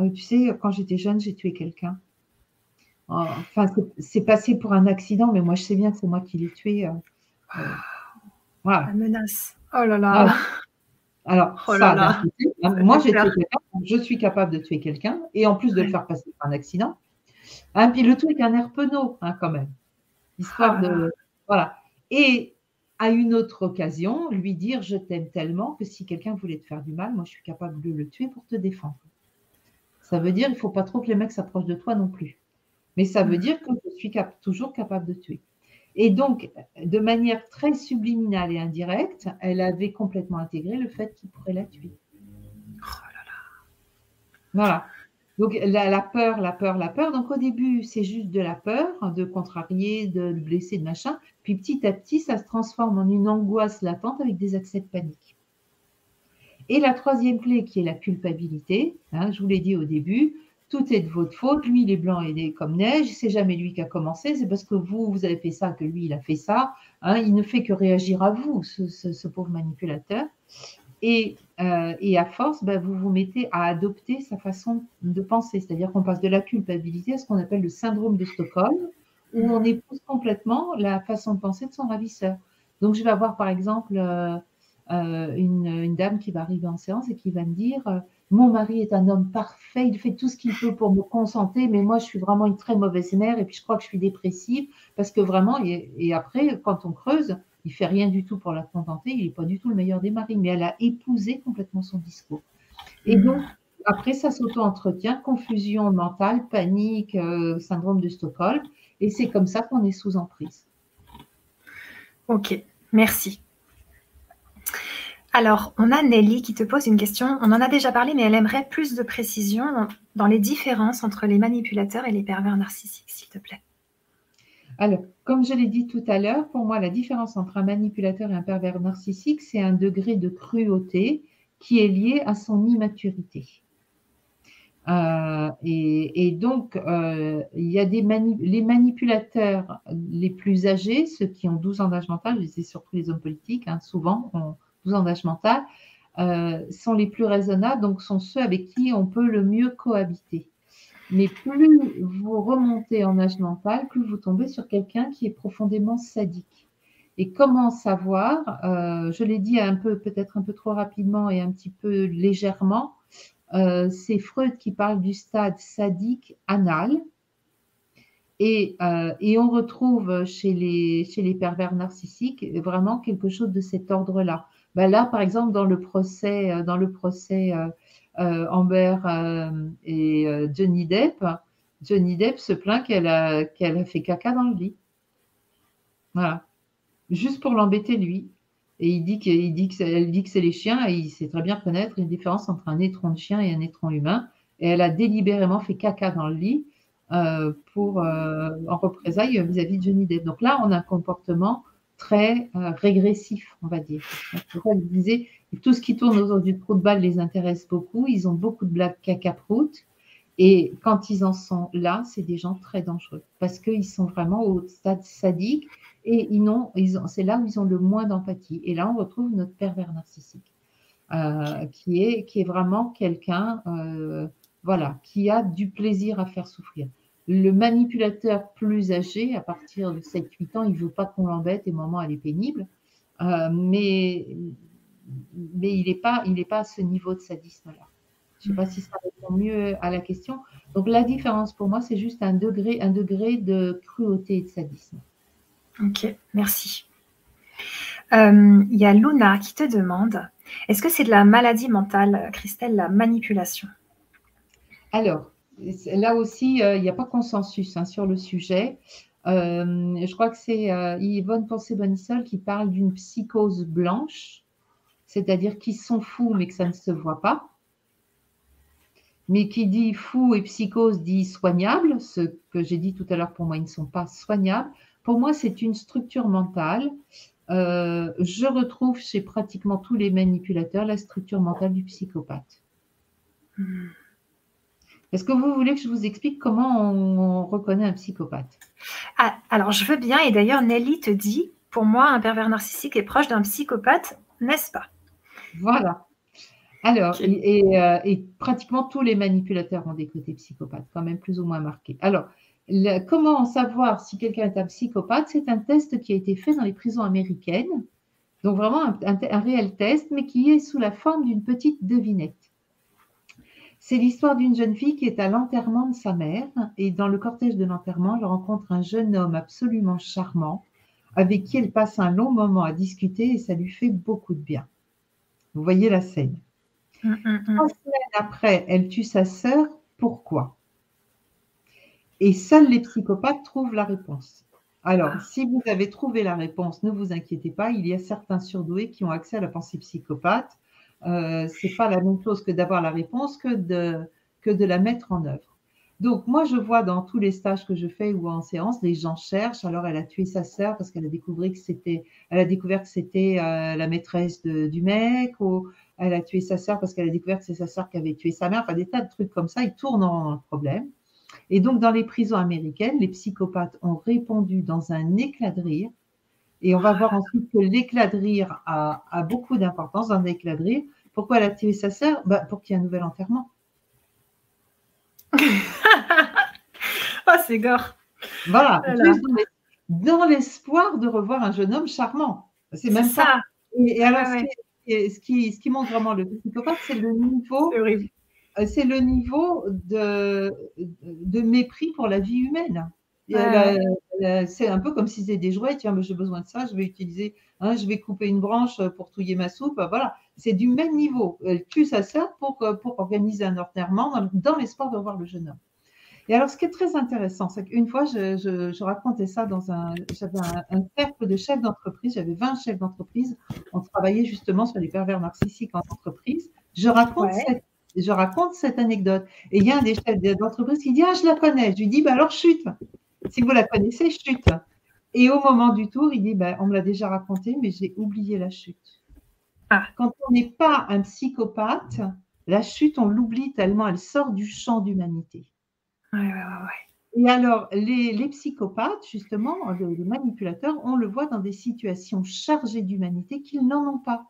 euh, tu sais, quand j'étais jeune, j'ai tué quelqu'un. Enfin, c'est passé pour un accident, mais moi, je sais bien que c'est moi qui l'ai tué. Euh, voilà. La menace. Oh là là. Alors, oh ça, hein, moi, je suis capable de tuer quelqu'un et en plus de le faire passer par un accident. Hein, puis le tout avec un air penaud, hein, quand même. Histoire de. Ah. Voilà. Et à une autre occasion, lui dire Je t'aime tellement que si quelqu'un voulait te faire du mal, moi, je suis capable de le tuer pour te défendre. Ça veut dire il ne faut pas trop que les mecs s'approchent de toi non plus. Mais ça veut mm. dire que je suis toujours capable de tuer. Et donc, de manière très subliminale et indirecte, elle avait complètement intégré le fait qu'il pourrait la tuer. Oh Voilà. Donc la, peur, la peur, la peur. Donc au début, c'est juste de la peur, de contrarier, de, blesser, de machin. Puis petit à petit, ça se transforme en une angoisse latente avec des accès de panique. Et la troisième clé, qui est la culpabilité, hein, je vous l'ai dit au début, tout est de votre faute. Lui, il est blanc et il est comme neige. C'est jamais lui qui a commencé. C'est parce que vous, vous avez fait ça que lui, il a fait ça. Hein. il ne fait que réagir à vous, ce pauvre manipulateur. Euh, et, à force, ben, vous vous mettez à adopter sa façon de penser. C'est-à-dire qu'on passe de la culpabilité à ce qu'on appelle le syndrome de Stockholm, où on épouse complètement la façon de penser de son ravisseur. Donc, je vais avoir par exemple euh, euh, une, dame qui va arriver en séance et qui va me dire Mon mari est un homme parfait, il fait tout ce qu'il peut pour me consentir, mais moi, je suis vraiment une très mauvaise mère et puis je crois que je suis dépressive parce que vraiment, et après, quand on creuse, il fait rien du tout pour la contenter, il n'est pas du tout le meilleur des maris, mais elle a épousé complètement son discours. Et mm. donc, après, ça s'auto-entretient, confusion mentale, panique, euh, syndrome de Stockholm, et c'est comme ça qu'on est sous emprise. Ok, merci. Alors, on a Nelly qui te pose une question. On en a déjà parlé, mais elle aimerait plus de précision dans les différences entre les manipulateurs et les pervers narcissiques, s'il te plaît. Alors, comme je l'ai dit tout à l'heure, pour moi, la différence entre un manipulateur et un pervers narcissique, c'est un degré de cruauté qui est lié à son immaturité. Euh, et, donc, euh, il y a les manipulateurs les plus âgés, ceux qui ont 12 ans d'âge mental, c'est surtout les hommes politiques, hein, souvent 12 ans d'âge mental, euh, sont les plus raisonnables, donc sont ceux avec qui on peut le mieux cohabiter. Mais plus vous remontez en âge mental, plus vous tombez sur quelqu'un qui est profondément sadique. Et comment savoir euh, Je l'ai dit un peu, peut-être un peu trop rapidement et un petit peu légèrement. Euh, c'est Freud qui parle du stade sadique anal. Et, et, on retrouve chez les, chez les pervers narcissiques vraiment quelque chose de cet ordre-là. Ben là, par exemple, dans le procès, dans le procès euh, Amber euh, et euh, Johnny Depp, Johnny Depp se plaint qu'elle a, fait caca dans le lit. Voilà. Juste pour l'embêter, lui. Et il dit qu'elle dit que, dit que c'est les chiens et il sait très bien connaître une différence entre un étron de chien et un étron humain. Et elle a délibérément fait caca dans le lit pour, en représailles vis-à-vis de Johnny Depp. Donc là, on a un comportement très régressif, on va dire. Je disais, tout ce qui tourne autour du prout balle les intéresse beaucoup. Ils ont beaucoup de blagues caca-prout. Et quand ils en sont là, c'est des gens très dangereux parce qu'ils sont vraiment au stade sadique et ils ont, c'est là où ils ont le moins d'empathie. Et là, on retrouve notre pervers narcissique, euh, qui, est, qui est vraiment quelqu'un euh, voilà, qui a du plaisir à faire souffrir. Le manipulateur plus âgé, à partir de 7-8 ans, il ne veut pas qu'on l'embête et moment elle est pénible. Euh, mais mais il n'est pas, pas à ce niveau de sadisme-là. Je ne sais pas si ça répond mieux à la question. Donc la différence pour moi, c'est juste un degré, un degré de cruauté et de sadisme. Ok, merci. Euh, il y a Luna qui te demande, est-ce que c'est de la maladie mentale, Christelle, la manipulation? Alors, là aussi, euh, il n'y a pas consensus hein, sur le sujet. Euh, je crois que c'est Yvonne Pensée-Bonissol qui parle d'une psychose blanche c'est-à-dire qu'ils sont fous mais que ça ne se voit pas. Mais qui dit fou et psychose dit soignable, ce que j'ai dit tout à l'heure, pour moi, ils ne sont pas soignables. Pour moi, c'est une structure mentale. Euh, je retrouve chez pratiquement tous les manipulateurs la structure mentale du psychopathe. Hmm. Est-ce que vous voulez que je vous explique comment on, reconnaît un psychopathe? Ah, Alors, je veux bien. Et d'ailleurs, Nelly te dit, pour moi, un pervers narcissique est proche d'un psychopathe, n'est-ce pas? Voilà. Alors, euh, et, pratiquement tous les manipulateurs ont des côtés psychopathes, quand même plus ou moins marqués. Alors, comment savoir si quelqu'un est un psychopathe? C'est un test qui a été fait dans les prisons américaines. Donc, vraiment un, réel test, mais qui est sous la forme d'une petite devinette. C'est l'histoire d'une jeune fille qui est à l'enterrement de sa mère. Et dans le cortège de l'enterrement, elle rencontre un jeune homme absolument charmant, avec qui elle passe un long moment à discuter et ça lui fait beaucoup de bien. Vous voyez la scène. Mm, mm, mm. Trois semaines après, elle tue sa sœur. Pourquoi? Et seuls les psychopathes trouvent la réponse. Alors, ah. si vous avez trouvé la réponse, ne vous inquiétez pas, il y a certains surdoués qui ont accès à la pensée psychopathe. Euh, Ce n'est pas la même chose que d'avoir la réponse que que de la mettre en œuvre. Donc, moi, je vois dans tous les stages que je fais ou en séance, les gens cherchent. Alors, elle a tué sa sœur parce qu'elle a découvert que c'était, elle a découvert que c'était euh, la maîtresse du mec, ou elle a tué sa sœur parce qu'elle a découvert que c'est sa sœur qui avait tué sa mère. Enfin, des tas de trucs comme ça. Ils tournent en problème. Et donc, dans les prisons américaines, les psychopathes ont répondu dans un éclat de rire. Et on va voir ensuite que l'éclat de rire a, a beaucoup d'importance dans l'éclat de rire. Pourquoi elle a tué sa sœur bah, Pour qu'il y ait un nouvel enterrement. oh, c'est gore. Voilà, dans l'espoir de revoir un jeune homme charmant. C'est même ça. Et, alors, Ce, qui, ce, qui, montre vraiment le psychopathe, c'est le niveau. C'est euh, le niveau de, de, mépris pour la vie humaine. C'est un peu comme si c'était des jouets. Tiens, mais j'ai besoin de ça, je vais utiliser, hein, je vais couper une branche pour touiller ma soupe. Voilà, c'est du même niveau. Elle tue sa sœur pour, pour organiser un enterrement dans, dans l'espoir de revoir le jeune homme. Et alors, ce qui est très intéressant, c'est qu'une fois, je, racontais ça dans un. J'avais un, cercle de chefs d'entreprise, j'avais 20 chefs d'entreprise. On travaillait justement sur les pervers narcissiques en entreprise. Je raconte, cette, je raconte cette anecdote. Et il y a un des chefs d'entreprise qui dit Ah, je la connais. Je lui dis bah, Alors, chute. Si vous la connaissez, chute. Et au moment du tour, il dit bah, On me l'a déjà raconté, mais j'ai oublié la chute. Ah. Quand on n'est pas un psychopathe, la chute, on l'oublie tellement elle sort du champ d'humanité. Et alors, les, psychopathes, justement, les, manipulateurs, on le voit dans des situations chargées d'humanité qu'ils n'en ont pas.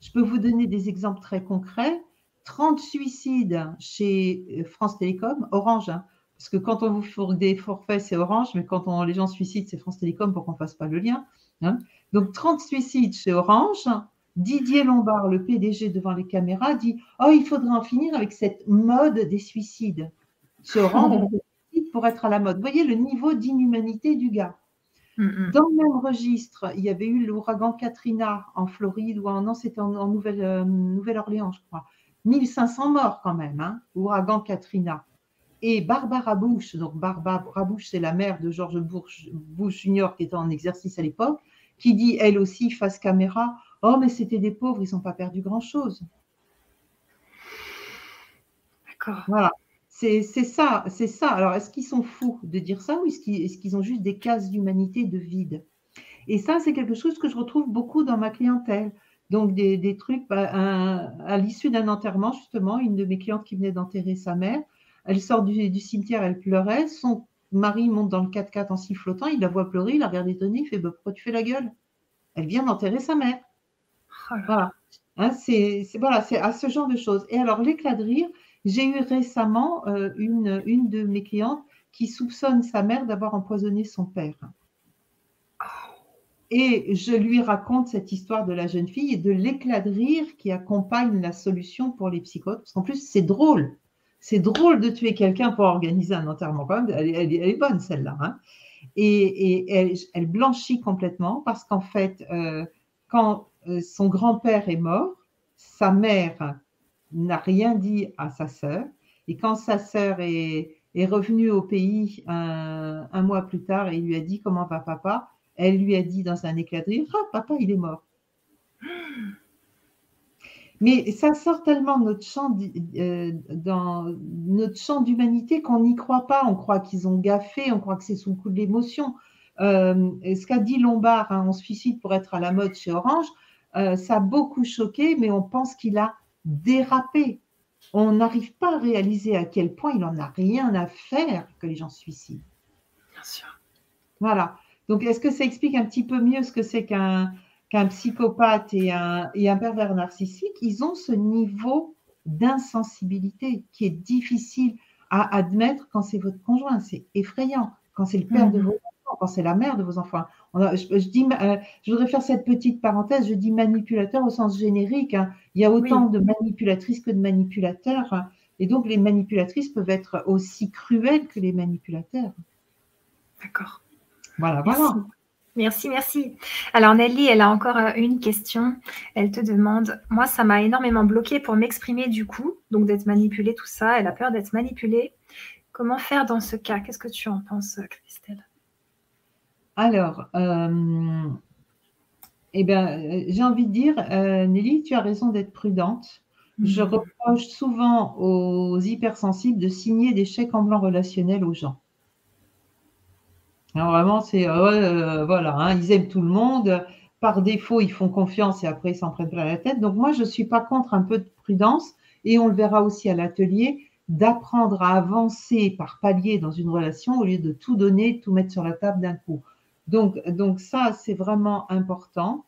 Je peux vous donner des exemples très concrets. 30 suicides chez euh, France Télécom, Orange, hein, parce que quand on vous fait des forfaits, c'est Orange, mais quand on, les gens suicident, c'est France Télécom pour qu'on ne fasse pas le lien. Hein. Donc 30 suicides chez Orange. Didier Lombard, le PDG devant les caméras, dit Oh, il faudrait en finir avec cette mode des suicides se rendre pour être à la mode. Vous voyez le niveau d'inhumanité du gars. Mm. Dans le même registre, il y avait eu l'ouragan Katrina en Floride, ou en, non, c'était en, euh, Nouvelle-Orléans, je crois. 1500 morts quand même, hein, ouragan Katrina. Et Barbara Bush, donc Barbara Bush, c'est la mère de George Bush, Bush Jr., qui était en exercice à l'époque, qui dit elle aussi face caméra Oh, mais c'était des pauvres, ils n'ont pas perdu grand-chose. D'accord. Voilà. C'est ça, c'est ça. Alors, est-ce qu'ils sont fous de dire ça ou est-ce qu'ils ont juste des cases d'humanité de vide? Et ça, c'est quelque chose que je retrouve beaucoup dans ma clientèle. Donc, des, trucs, bah, à l'issue d'un enterrement, justement, une de mes clientes qui venait d'enterrer sa mère, elle sort du, cimetière, elle pleurait, son mari monte dans le 4x4 en sifflotant, il la voit pleurer, il la regarde étonné, il fait bah, Pourquoi tu fais la gueule? Elle vient d'enterrer sa mère. Oh voilà. Hein, c'est voilà, à ce genre de choses. Et alors, l'éclat de rire, j'ai eu récemment euh, une, une de mes clientes qui soupçonne sa mère d'avoir empoisonné son père. Et je lui raconte cette histoire de la jeune fille et de l'éclat de rire qui accompagne la solution pour les psychotes. Parce qu'en plus, c'est drôle. C'est drôle de tuer quelqu'un pour organiser un enterrement. Quand même, elle, est bonne, celle-là. Hein. et, elle, blanchit complètement parce qu'en fait, euh, quand euh, son grand-père est mort, sa mère n'a rien dit à sa sœur. Et quand sa sœur est, revenue au pays un, mois plus tard et lui a dit comment va papa, elle lui a dit dans un éclat de rire, ah, papa, il est mort. Mais ça sort tellement de notre champ, euh, dans notre champ d'humanité qu'on n'y croit pas. On croit qu'ils ont gaffé, on croit que c'est sous le coup de l'émotion. Euh, ce qu'a dit Lombard, hein, on se suicide pour être à la mode chez Orange, euh, ça a beaucoup choqué, mais on pense qu'il a déraper. On n'arrive pas à réaliser à quel point il n'en a rien à faire que les gens se suicident. Bien sûr. Voilà. Donc, est-ce que ça explique un petit peu mieux ce que c'est qu'un qu'un psychopathe et un, et un pervers narcissique Ils ont ce niveau d'insensibilité qui est difficile à admettre quand c'est votre conjoint. C'est effrayant. Quand c'est le père de mhm. vos enfants, quand c'est la mère de vos enfants je, dis, euh, je voudrais faire cette petite parenthèse, je dis manipulateur au sens générique. Hein. Il y a autant de manipulatrices que de manipulateurs. Hein. Et donc, les manipulatrices peuvent être aussi cruelles que les manipulateurs. D'accord. Voilà, voilà. Merci, merci. Alors Nelly, elle a encore euh, une question. Elle te demande, moi, ça m'a énormément bloqué pour m'exprimer du coup, donc d'être manipulée, tout ça. Elle a peur d'être manipulée. Comment faire dans ce cas? Qu'est-ce que tu en penses, Christelle? Alors, euh, eh ben, j'ai envie de dire, euh, Nelly, tu as raison d'être prudente. Je hmm. reproche souvent aux hypersensibles de signer des chèques en blanc relationnels aux gens. Alors vraiment, c'est euh, voilà, hein, ils aiment tout le monde. Par défaut, ils font confiance et après, ils s'en prennent plein la tête. Donc moi, je ne suis pas contre un peu de prudence et on le verra aussi à l'atelier, d'apprendre à avancer par palier dans une relation au lieu de tout donner, tout mettre sur la table d'un coup. Donc, donc ça, c'est vraiment important.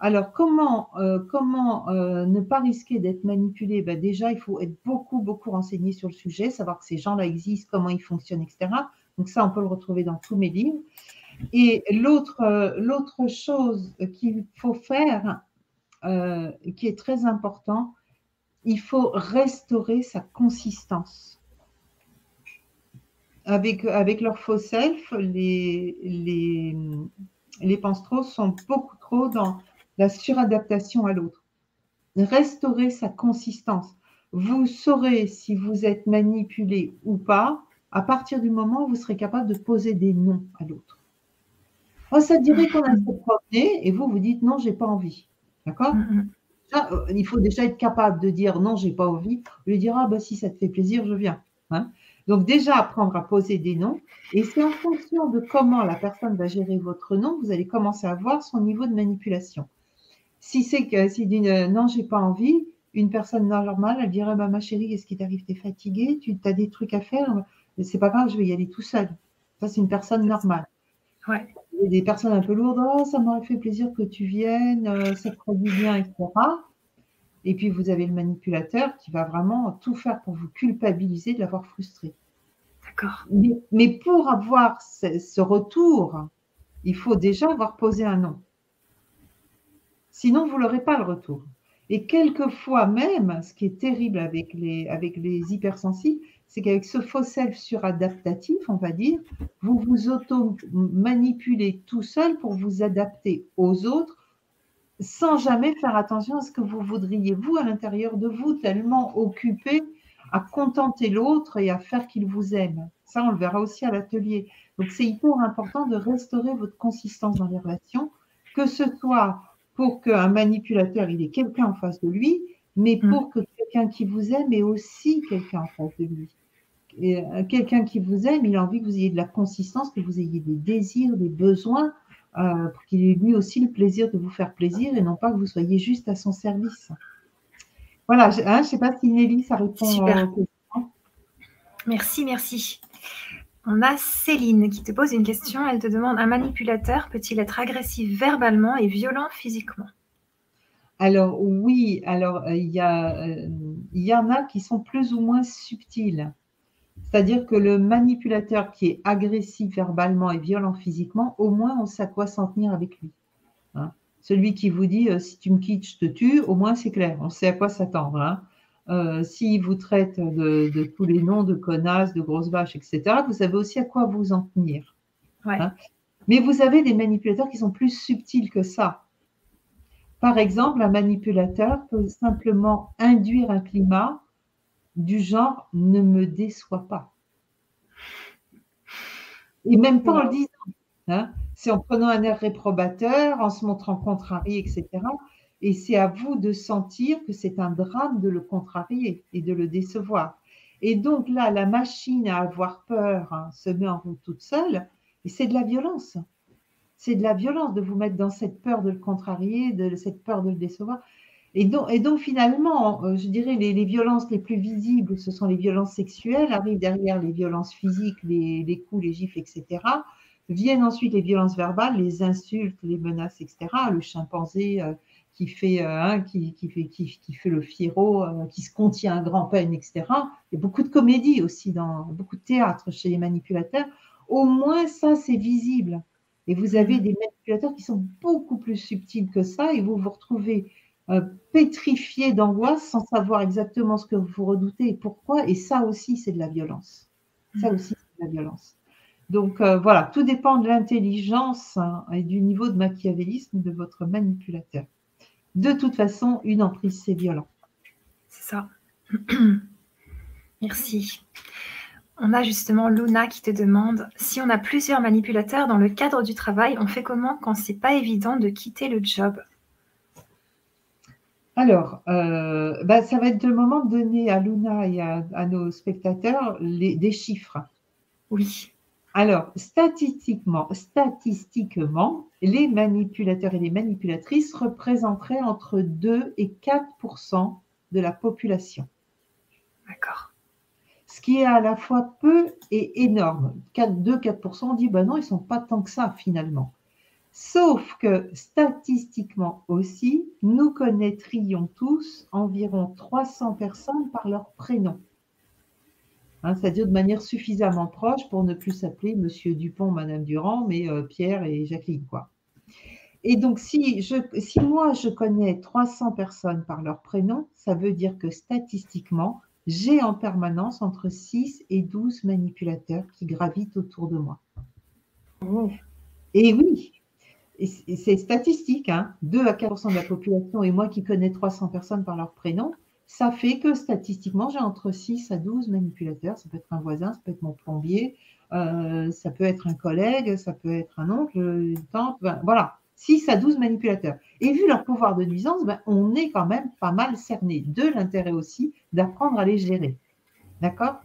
Alors, comment, euh, comment euh, ne pas risquer d'être manipulé? Ben Déjà, il faut être beaucoup, beaucoup renseigné sur le sujet, savoir que ces gens-là existent, comment ils fonctionnent, etc. Donc ça, on peut le retrouver dans tous mes livres. Et l'autre, euh, chose qu'il faut faire, qui est très important, il faut restaurer sa consistance. Avec, avec leur faux self, les, les, les sont beaucoup trop dans la suradaptation à l'autre. Restaurer sa consistance. Vous saurez si vous êtes manipulé ou pas à partir du moment où vous serez capable de poser des noms à l'autre. Oh, ça dirait qu'on a se promener et vous, vous dites non, j'ai pas envie. D'accord? Euh, Il faut déjà être capable de dire non, j'ai pas envie, lui dire ah bah si ça te fait plaisir, je viens. Hein. Donc déjà apprendre à poser des noms et c'est en fonction de comment la personne va gérer votre nom, vous allez commencer à voir son niveau de manipulation. Si c'est que si dit euh, non, j'ai pas envie, une personne normale, elle dirait bah, ma chérie, qu'est-ce qui t'arrive? T'es fatiguée? Tu as des trucs à faire? C'est pas grave, je vais y aller tout seul. Ça, c'est une personne normale. Ouais. Et des personnes un peu lourdes, oh, ça m'aurait fait plaisir que tu viennes, euh, ça te produit bien, etc. Et puis vous avez le manipulateur qui va vraiment tout faire pour vous culpabiliser de l'avoir frustré. D'accord. Mais, pour avoir ce retour, il faut déjà avoir posé un nom. Sinon, vous n'aurez pas le retour. Et quelquefois même, ce qui est terrible avec les, avec les hypersensibles, c'est qu'avec ce faux self suradaptatif, on va dire, vous vous auto-manipulez tout seul pour vous adapter aux autres sans jamais faire attention à ce que vous voudriez, vous, à l'intérieur de vous, tellement occupé à contenter l'autre et à faire qu'il vous aime. Ça, on le verra aussi à l'atelier. Donc, c'est hyper important de restaurer votre consistance dans les relations, que ce soit pour qu'un manipulateur, il ait quelqu'un en face de lui, mais mm. pour que quelqu'un qui vous aime ait aussi quelqu'un en face de lui. Euh, quelqu'un qui vous aime, il a envie que vous ayez de la consistance, que vous ayez des désirs, des besoins, euh, pour qu'il ait lui aussi le plaisir de vous faire plaisir et non pas que vous soyez juste à son service. Voilà, je ne hein, sais pas si Nelly, ça répond Super. Merci, merci. On a Céline qui te pose une question. Elle te demande un manipulateur peut-il être agressif verbalement et violent physiquement? Alors oui, alors euh, il y, euh, y en a qui sont plus ou moins subtils. C'est-à-dire que le manipulateur qui est agressif verbalement et violent physiquement, au moins on sait à quoi s'en tenir avec lui. Hein. Celui qui vous dit euh, si tu me quittes, je te tue, au moins c'est clair, on sait à quoi s'attendre. Hein. Euh, s'il vous traite de, tous les noms de connasses, de grosses vaches, etc., vous savez aussi à quoi vous en tenir. Hein. Mais vous avez des manipulateurs qui sont plus subtils que ça. Par exemple, un manipulateur peut simplement induire un climat du genre ne me déçois pas. Et même pas en le disant. Hein. C'est en prenant un air réprobateur, en se montrant contrarié, etc. Et c'est à vous de sentir que c'est un drame de le contrarier et de le décevoir. Et donc là, la machine à avoir peur hein, se met en route toute seule, et c'est de la violence. C'est de la violence de vous mettre dans cette peur de le contrarier, de cette peur de le décevoir. Et donc, et donc finalement, euh, je dirais, les, les, violences les plus visibles, ce sont les violences sexuelles, arrivent derrière les violences physiques, les, les coups, les gifles, etc. Viennent ensuite les violences verbales, les insultes, les menaces, etc. Le chimpanzé, euh, qui fait, euh, qui, qui, fait, qui, qui, fait le fiero, euh, qui se contient à grand peine, etc. Il y a beaucoup de comédie aussi, dans beaucoup de théâtre chez les manipulateurs. Au moins, ça, c'est visible. Et vous avez des manipulateurs qui sont beaucoup plus subtils que ça, et vous vous retrouvez euh, pétrifié d'angoisse sans savoir exactement ce que vous redoutez et pourquoi. Et ça aussi, c'est de la violence. Ça aussi, c'est de la violence. Donc voilà, tout dépend de l'intelligence hein, et du niveau de machiavélisme de votre manipulateur de toute façon, une emprise, c'est violent. C'est ça. Merci. On a justement Luna qui te demande si on a plusieurs manipulateurs dans le cadre du travail, on fait comment quand c'est pas évident de quitter le job? Alors, euh, bah, ça va être le moment de donner à Luna et à, nos spectateurs des chiffres. Oui. Alors, statistiquement, statistiquement, les manipulateurs et les manipulatrices représenteraient entre 2 et 4% de la population. D'accord. Ce qui est à la fois peu et énorme. 2-4%, on dit, ben non, ils ne sont pas tant que ça finalement. Sauf que statistiquement aussi, nous connaîtrions tous environ 300 personnes par leur prénom. Hein, c'est-à-dire de manière suffisamment proche pour ne plus s'appeler Monsieur Dupont, Madame Durand, mais euh, Pierre et Jacqueline. Quoi. Et donc, si, je, si moi je connais 300 personnes par leur prénom, ça veut dire que statistiquement, j'ai en permanence entre 6 et 12 manipulateurs qui gravitent autour de moi. Et oui, c'est statistique, hein, 2 à 4% de la population et moi qui connais 300 personnes par leur prénom, ça fait que statistiquement, j'ai entre 6 à 12 manipulateurs. Ça peut être un voisin, ça peut être mon plombier, euh, ça peut être un collègue, ça peut être un oncle, une tante, ben, voilà, 6 à 12 manipulateurs. Et vu leur pouvoir de nuisance, ben, on est quand même pas mal cerné. De l'intérêt aussi d'apprendre à les gérer. D'accord?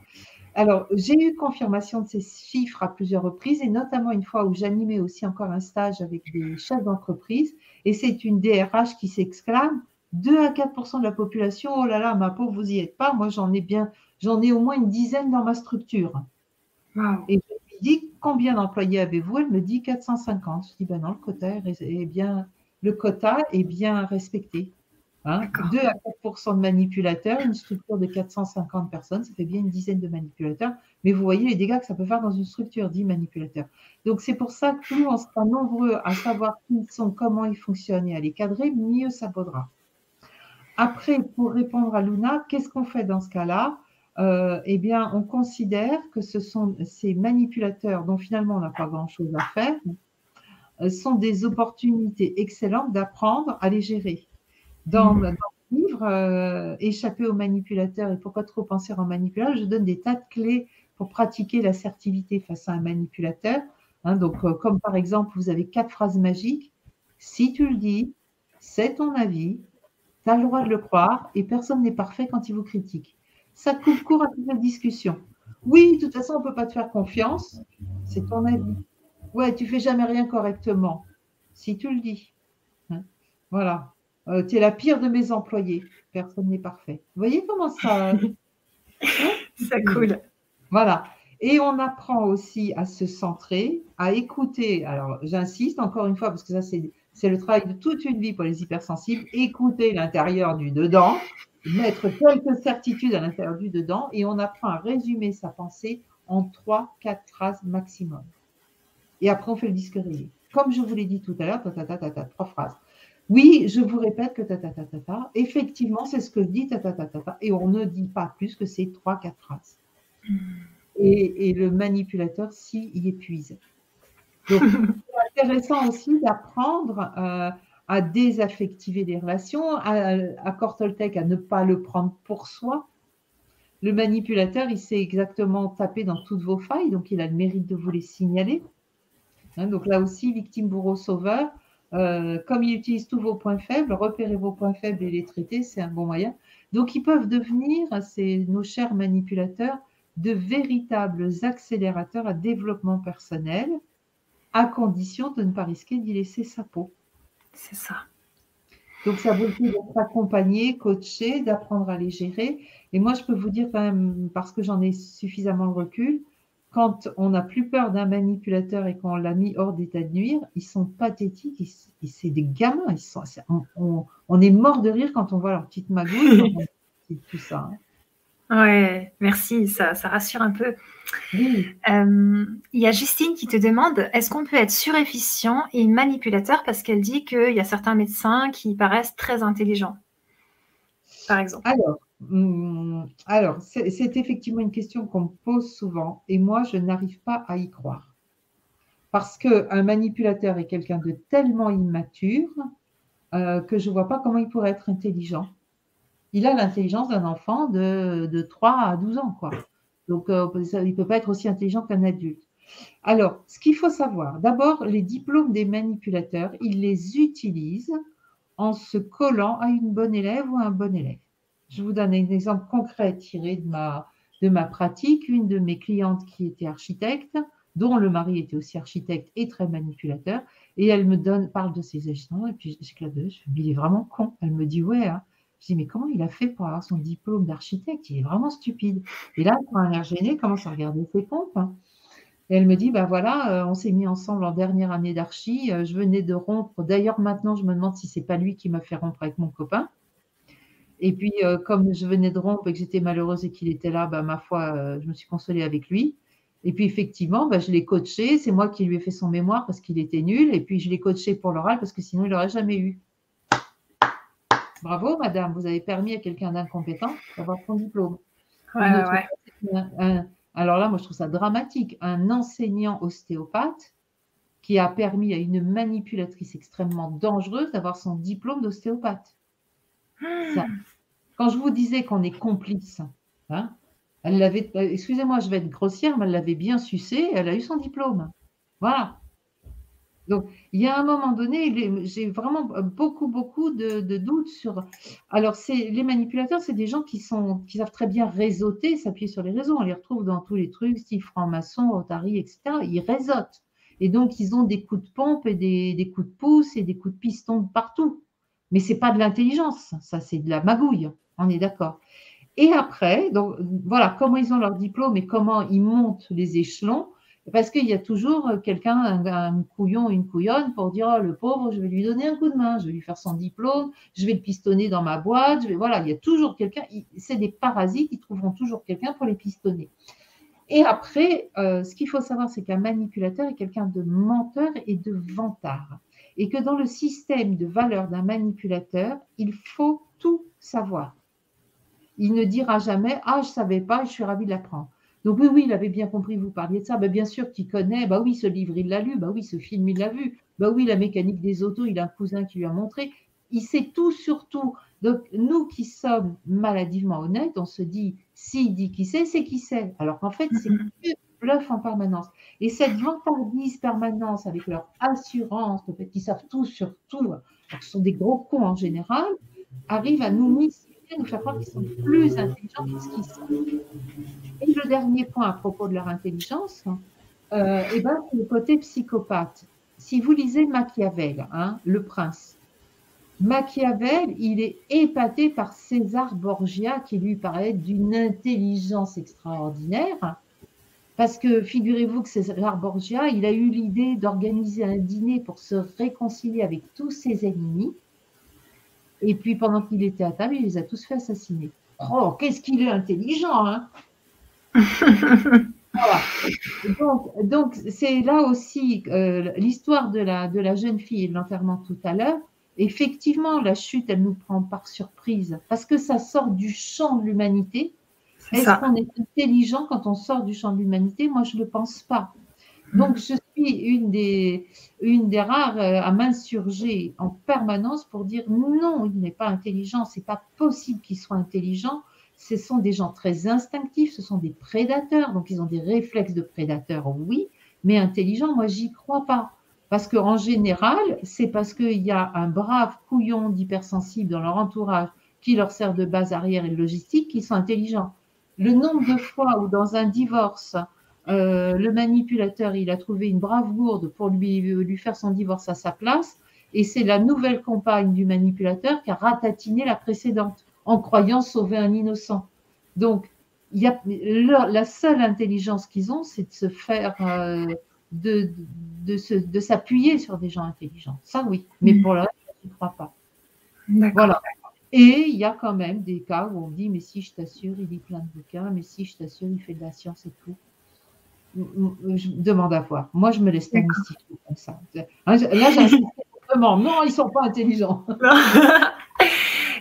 Alors, j'ai eu confirmation de ces chiffres à plusieurs reprises, et notamment une fois où j'animais aussi encore un stage avec des chefs d'entreprise, et c'est une DRH qui s'exclame 2 à 4% de la population, oh là là, ma pauvre, vous y êtes pas, moi j'en ai bien, j'en ai au moins une dizaine dans ma structure. Et je lui dis combien d'employés avez-vous? Elle me dit 450. Je dis ben non, le quota est bien, le quota est bien respecté. 2 hein, à 4% de manipulateurs, une structure de 450 personnes, ça fait bien une dizaine de manipulateurs. Mais vous voyez les dégâts que ça peut faire dans une structure, 10 manipulateurs. Donc c'est pour ça que plus on sera nombreux à savoir qui ils sont, comment ils fonctionnent et à les cadrer, mieux ça vaudra. Après, pour répondre à Luna, qu'est-ce qu'on fait dans ce cas-là? Euh, Eh bien, on considère que ce sont ces manipulateurs dont finalement on n'a pas grand-chose à faire, euh, sont des opportunités excellentes d'apprendre à les gérer. Dans, mmh. le livre euh, Échapper aux manipulateurs et pourquoi trop penser en manipulateur, je donne des tas de clés pour pratiquer l'assertivité face à un manipulateur. Hein, donc, euh, comme par exemple, vous avez quatre phrases magiques. Si tu le dis, c'est ton avis, tu as le droit de le croire et personne n'est parfait quand il vous critique. Ça coupe court à toute la discussion. Oui, de toute façon, on ne peut pas te faire confiance, c'est ton avis. Ouais, tu fais jamais rien correctement. Si tu le dis. Hein, voilà. Euh, tu es la pire de mes employés. Personne n'est parfait. Vous voyez comment ça. ça coule. Voilà. Et on apprend aussi à se centrer, à écouter. Alors, j'insiste encore une fois, parce que ça, c'est le travail de toute une vie pour les hypersensibles. Écouter l'intérieur du dedans, mettre quelques certitudes à l'intérieur du dedans, et on apprend à résumer sa pensée en trois, quatre phrases maximum. Et après, on fait le disque rayé. Comme je vous l'ai dit tout à l'heure, trois phrases. Oui, je vous répète que ta, ta, ta, ta, ta. Effectivement, c'est ce que dit ta, ta, ta, ta, ta. Et on ne dit pas plus que ces trois, quatre phrases. Hmm. Et, le manipulateur s'y épuise. Donc, c'est intéressant aussi d'apprendre euh, à désaffectiver les relations, à, à Cortoltec à ne pas le prendre pour soi. Le manipulateur, il sait exactement taper dans toutes vos failles, donc il a le mérite de vous les signaler. Hein, donc là aussi, victime, bourreau, sauveur, euh, comme ils utilisent tous vos points faibles, repérer vos points faibles et les traiter, c'est un bon moyen. Donc, ils peuvent devenir, c'est nos chers manipulateurs, de véritables accélérateurs à développement personnel, à condition de ne pas risquer d'y laisser sa peau. C'est ça. Donc, ça vaut le coup d'être accompagné, coaché, d'apprendre à les gérer. Et moi, je peux vous dire quand même, parce que j'en ai suffisamment de recul, quand on n'a plus peur d'un manipulateur et qu'on l'a mis hors d'état de nuire, ils sont pathétiques, c'est des gamins. Ils sont, on, est mort de rire quand on voit leur petite magouille, tout ça. Hein. Ouais, merci, ça, rassure un peu. Euh, il y a Justine qui te demande est-ce qu'on peut être surefficient et manipulateur parce qu'elle dit qu'il y a certains médecins qui paraissent très intelligents, par exemple? Alors, alors, c'est effectivement une question qu'on me pose souvent et moi, je n'arrive pas à y croire. Parce qu'un manipulateur est quelqu'un de tellement immature euh, que je ne vois pas comment il pourrait être intelligent. Il a l'intelligence d'un enfant de, 3 à 12 ans. Quoi. Donc, euh, il ne peut pas être aussi intelligent qu'un adulte. Alors, ce qu'il faut savoir, d'abord, les diplômes des manipulateurs, ils les utilisent en se collant à une bonne élève ou à un bon élève. Je vous donne un exemple concret tiré de ma, pratique. Une de mes clientes qui était architecte, dont le mari était aussi architecte et très manipulateur, et elle me parle de ses agents, et puis j'éclate de je il est vraiment con. Elle me dit, ouais, hein. Je dis, mais comment il a fait pour avoir son diplôme d'architecte? Il est vraiment stupide. Et là, pour un air gêné, commence à regarder ses comptes. Hein. Elle me dit, bah voilà, euh, on s'est mis ensemble en dernière année d'archi. Euh, je venais de rompre. D'ailleurs, maintenant, je me demande si c'est pas lui qui m'a fait rompre avec mon copain. Et puis, euh, comme je venais de rompre et que j'étais malheureuse et qu'il était là, bah, ma foi, je me suis consolée avec lui. Et puis, effectivement, bah, je l'ai coaché. C'est moi qui lui ai fait son mémoire parce qu'il était nul. Et puis, je l'ai coaché pour l'oral parce que sinon, il n'aurait jamais eu. Bravo, madame, vous avez permis à quelqu'un d'incompétent d'avoir son diplôme. alors là, moi, je trouve ça dramatique. Un enseignant ostéopathe qui a permis à une manipulatrice extrêmement dangereuse d'avoir son diplôme d'ostéopathe. Quand je vous disais qu'on est complice, hein, elle l'avait, excusez-moi, je vais être grossière, mais elle l'avait bien sucé, elle a eu son diplôme. Voilà. Donc, il y a un moment donné, j'ai vraiment beaucoup, beaucoup de, doutes sur. Alors, les manipulateurs, c'est des gens qui, sont, qui savent très bien réseauter, s'appuyer sur les réseaux. On les retrouve dans tous les trucs, style franc-maçon, Rotary, etc. Ils réseautent. Et donc, ils ont des coups de pompe et des, coups de pouce et des coups de piston partout. Mais ce n'est pas de l'intelligence, ça, c'est de la magouille. On est d'accord. Et après, donc, voilà, comment ils ont leur diplôme et comment ils montent les échelons parce qu'il y a toujours quelqu'un, un, couillon, une couillonne, pour dire oh, le pauvre, je vais lui donner un coup de main, je vais lui faire son diplôme, je vais le pistonner dans ma boîte. Voilà, il y a toujours quelqu'un. C'est des parasites, ils trouveront toujours quelqu'un pour les pistonner. Et après, euh, ce qu'il faut savoir, c'est qu'un manipulateur est quelqu'un de menteur et de vantard. Et que dans le système de valeur d'un manipulateur, il faut tout savoir. Il ne dira jamais Ah, je ne savais pas, je suis ravi de l'apprendre. Donc oui, oui, il avait bien compris, vous parliez de ça. Ben, bien sûr qu'il connaît. Bah oui, ce livre, il l'a lu. Bah oui, ce film, il l'a vu. Bah oui, la mécanique des autos, il a un cousin qui lui a montré. Il sait tout sur tout. Donc nous qui sommes maladivement honnêtes, on se dit, s'il dit qui sait, c'est qui sait. Alors qu'en fait, c'est mm-hmm. bluff en permanence. Et cette vantardise permanence avec leur assurance, le fait qu'ils savent tout sur tout, ce sont des gros cons en général, arrive à nous miser nous faire croire qu'ils sont plus intelligents que ce qu'ils sont. Et le dernier point à propos de leur intelligence, euh, eh ben, c'est le côté psychopathe. Si vous lisez Machiavel, hein, le prince, Machiavel, il est épaté par César Borgia, qui lui paraît d'une intelligence extraordinaire. Parce que figurez-vous que César Borgia, il a eu l'idée d'organiser un dîner pour se réconcilier avec tous ses ennemis. Et puis, pendant qu'il était à table, il les a tous fait assassiner. Oh, qu'est-ce qu'il est intelligent, hein Donc, c'est là aussi euh, l'histoire de la, de la jeune fille et de l'enterrement tout à l'heure. Effectivement, la chute, elle nous prend par surprise parce que ça sort du champ de l'humanité. Est-ce qu'on est intelligent quand on sort du champ de l'humanité? Moi, je ne le pense pas. Donc, je suis une des, une des rares euh, à m'insurger en permanence pour dire non, il n'est pas intelligent, c'est pas possible qu'il soit intelligent. Ce sont des gens très instinctifs, ce sont des prédateurs, donc ils ont des réflexes de prédateurs, oui, mais intelligent, moi, j'y crois pas. Parce qu'en général, c'est parce qu'il y a un brave couillon d'hypersensibles dans leur entourage qui leur sert de base arrière et de logistique qui sont intelligents. Le nombre de fois où dans un divorce, euh, le manipulateur, il a trouvé une brave gourde pour lui, lui faire son divorce à sa place. Et c'est la nouvelle compagne du manipulateur qui a ratatiné la précédente en croyant sauver un innocent. Donc, il y a, la seule intelligence qu'ils ont, c'est de se faire, euh, de, de, s'appuyer sur des gens intelligents. Ça, oui. Mais pour le reste, je ne crois pas. Voilà. Et il y a quand même des cas où on dit, mais si je t'assure, il lit plein de bouquins, mais si je t'assure, il fait de la science et tout je demande à voir. Moi, je me laisse pas mystifier comme ça. Là, j'insiste vraiment. Non, ils ne sont pas intelligents.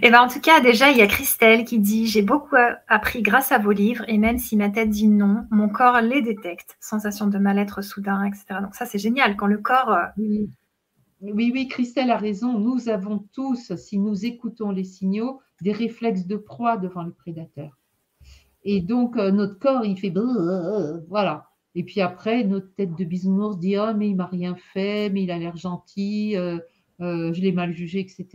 Et eh ben, en tout cas, déjà, il y a Christelle qui dit J'ai beaucoup appris grâce à vos livres, et même si ma tête dit non, mon corps les détecte. Sensation de mal-être soudain, etc. Donc, ça, c'est génial quand le corps. Euh, oui. Oui, oui, Christelle a raison. Nous avons tous, si nous écoutons les signaux, des réflexes de proie devant le prédateur. Et donc, euh, notre corps, il fait. Voilà. Et puis après, notre tête de bisounours dit Oh, mais il m'a rien fait, mais il a l'air gentil. Euh, euh, je l'ai mal jugé, etc.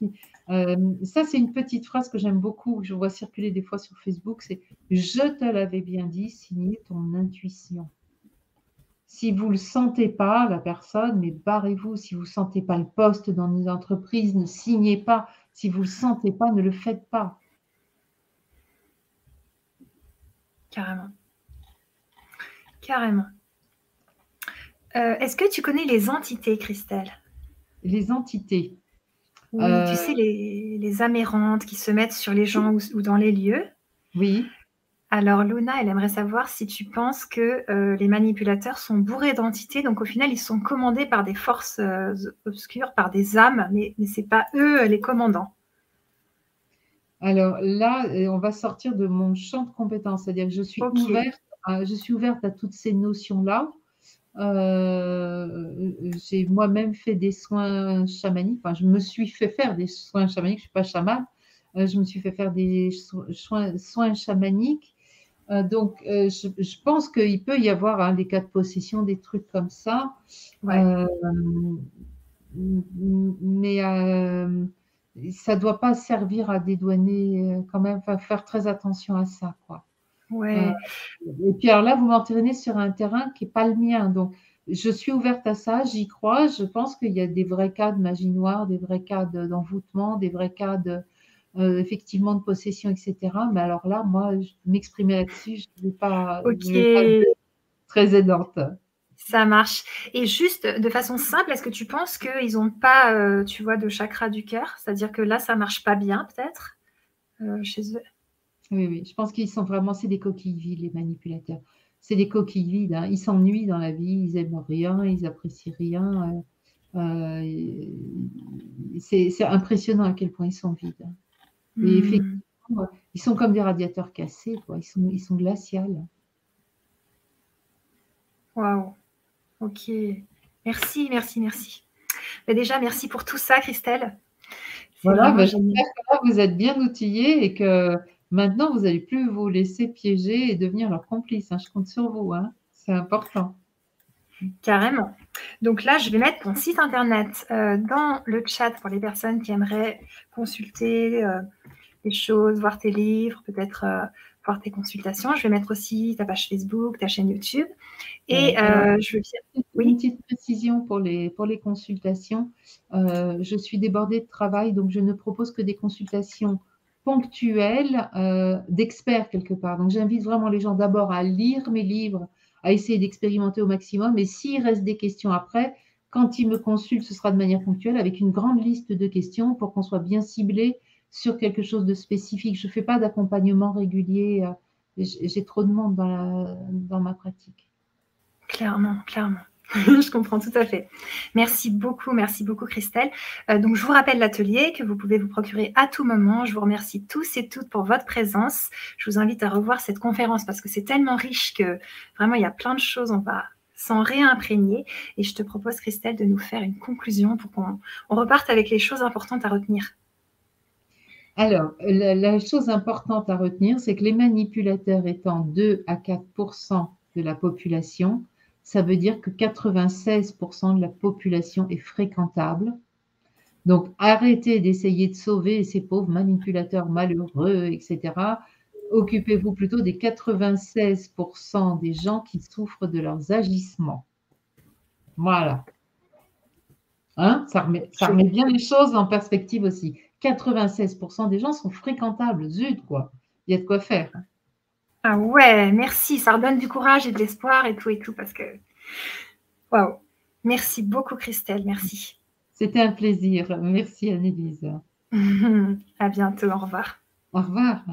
Ça, c'est une petite phrase que j'aime beaucoup, que je vois circuler des fois sur Facebook, c'est « Je te l'avais bien dit, signez ton intuition ». Si vous ne le sentez pas, la personne, mais barrez-vous. Si vous ne sentez pas le poste dans une entreprise, ne signez pas. Si vous ne le sentez pas, ne le faites pas. Carrément. Carrément. Euh, est-ce que tu connais les entités, Christelle? Les entités. Oui, tu euh, sais, les, amérantes qui se mettent sur les gens ou, dans les lieux. Oui. Alors, Luna, elle aimerait savoir si tu penses que euh, les manipulateurs sont bourrés d'entités. Donc, au final, ils sont commandés par des forces obscures, par des âmes, mais, ce n'est pas eux les commandants. Alors là, on va sortir de mon champ de compétences. C'est-à-dire que je suis, ouverte, je suis ouverte à toutes ces notions-là. Euh, j'ai moi-même fait des soins chamaniques. Enfin, je me suis fait faire des soins chamaniques. Je ne suis pas chamane. Euh, je me suis fait faire des soins, soins chamaniques. Euh, donc, je, pense qu'il peut y avoir hein, des cas de possession, des trucs comme ça. mais ça ne doit pas servir à dédouaner quand même. faire très attention à ça, quoi. Ouais. et puis alors là, vous m'entraînez sur un terrain qui n'est pas le mien. Donc, je suis ouverte à ça, j'y crois. Je pense qu'il y a des vrais cas de magie noire, des vrais cas d'envoûtement, des vrais cas de, euh, effectivement de possession, etc. Mais alors là, moi, m'exprimer là-dessus, je ne vais pas, très aidante. Ça marche. Et juste de façon simple, est-ce que tu penses qu'ils n'ont pas, euh, tu vois, de chakra du cœur? C'est-à-dire que là, ça marche pas bien, peut-être, euh, chez eux? Oui, oui, je pense qu'ils sont vraiment, c'est des coquilles vides, les manipulateurs. C'est des coquilles vides. Hein. Ils s'ennuient dans la vie, ils aiment rien, ils apprécient rien. Euh, c'est impressionnant à quel point ils sont vides. Hein. Et hmm. effectivement, ils sont comme des radiateurs cassés, quoi. Ils sont, ils sont glaciales. Waouh. Ok. Merci, merci, merci. Mais déjà, merci pour tout ça, Christelle. Voilà, bah, j'espère que vous êtes bien outillés et que Maintenant, vous n'allez plus vous laisser piéger et devenir leur complice. Hein. Je compte sur vous. Hein. C'est important. Carrément. Donc là, je vais mettre ton site internet euh, dans le chat pour les personnes qui aimeraient consulter euh, des choses, voir tes livres, peut-être euh, voir tes consultations. Je vais mettre aussi ta page Facebook, ta chaîne YouTube. Et je veux oui. Une petite précision pour les, pour les consultations. je suis débordée de travail, donc je ne propose que des consultations ponctuel euh, d'experts quelque part. Donc j'invite vraiment les gens d'abord à lire mes livres, à essayer d'expérimenter au maximum. Et s'il reste des questions après, quand ils me consultent, ce sera de manière ponctuelle avec une grande liste de questions pour qu'on soit bien ciblé sur quelque chose de spécifique. Je ne fais pas d'accompagnement régulier. Euh, j'ai trop de monde dans ma pratique. Clairement, clairement. je comprends tout à fait. Merci beaucoup, merci beaucoup Christelle. Euh, donc je vous rappelle l'atelier que vous pouvez vous procurer à tout moment. Je vous remercie tous et toutes pour votre présence. Je vous invite à revoir cette conférence parce que c'est tellement riche que vraiment il y a plein de choses, on va s'en réimprégner. Et je te propose Christelle de nous faire une conclusion pour qu'on reparte avec les choses importantes à retenir. Alors, la, la chose importante à retenir, c'est que les manipulateurs étant 2 à 4% de la population, ça veut dire que 96% de la population est fréquentable. Donc, arrêtez d'essayer de sauver ces pauvres manipulateurs malheureux, etc. Occupez-vous plutôt des 96% des gens qui souffrent de leurs agissements. Voilà. Hein ça, remet, ça remet bien les choses en perspective aussi. 96% des gens sont fréquentables. Zut, quoi. Il y a de quoi faire. Ah ouais, merci. Ça redonne du courage et de l'espoir et tout et tout parce que. Waouh. Merci beaucoup, Christelle. Merci. C'était un plaisir. Merci, Annelise. à bientôt. Au revoir. Au revoir.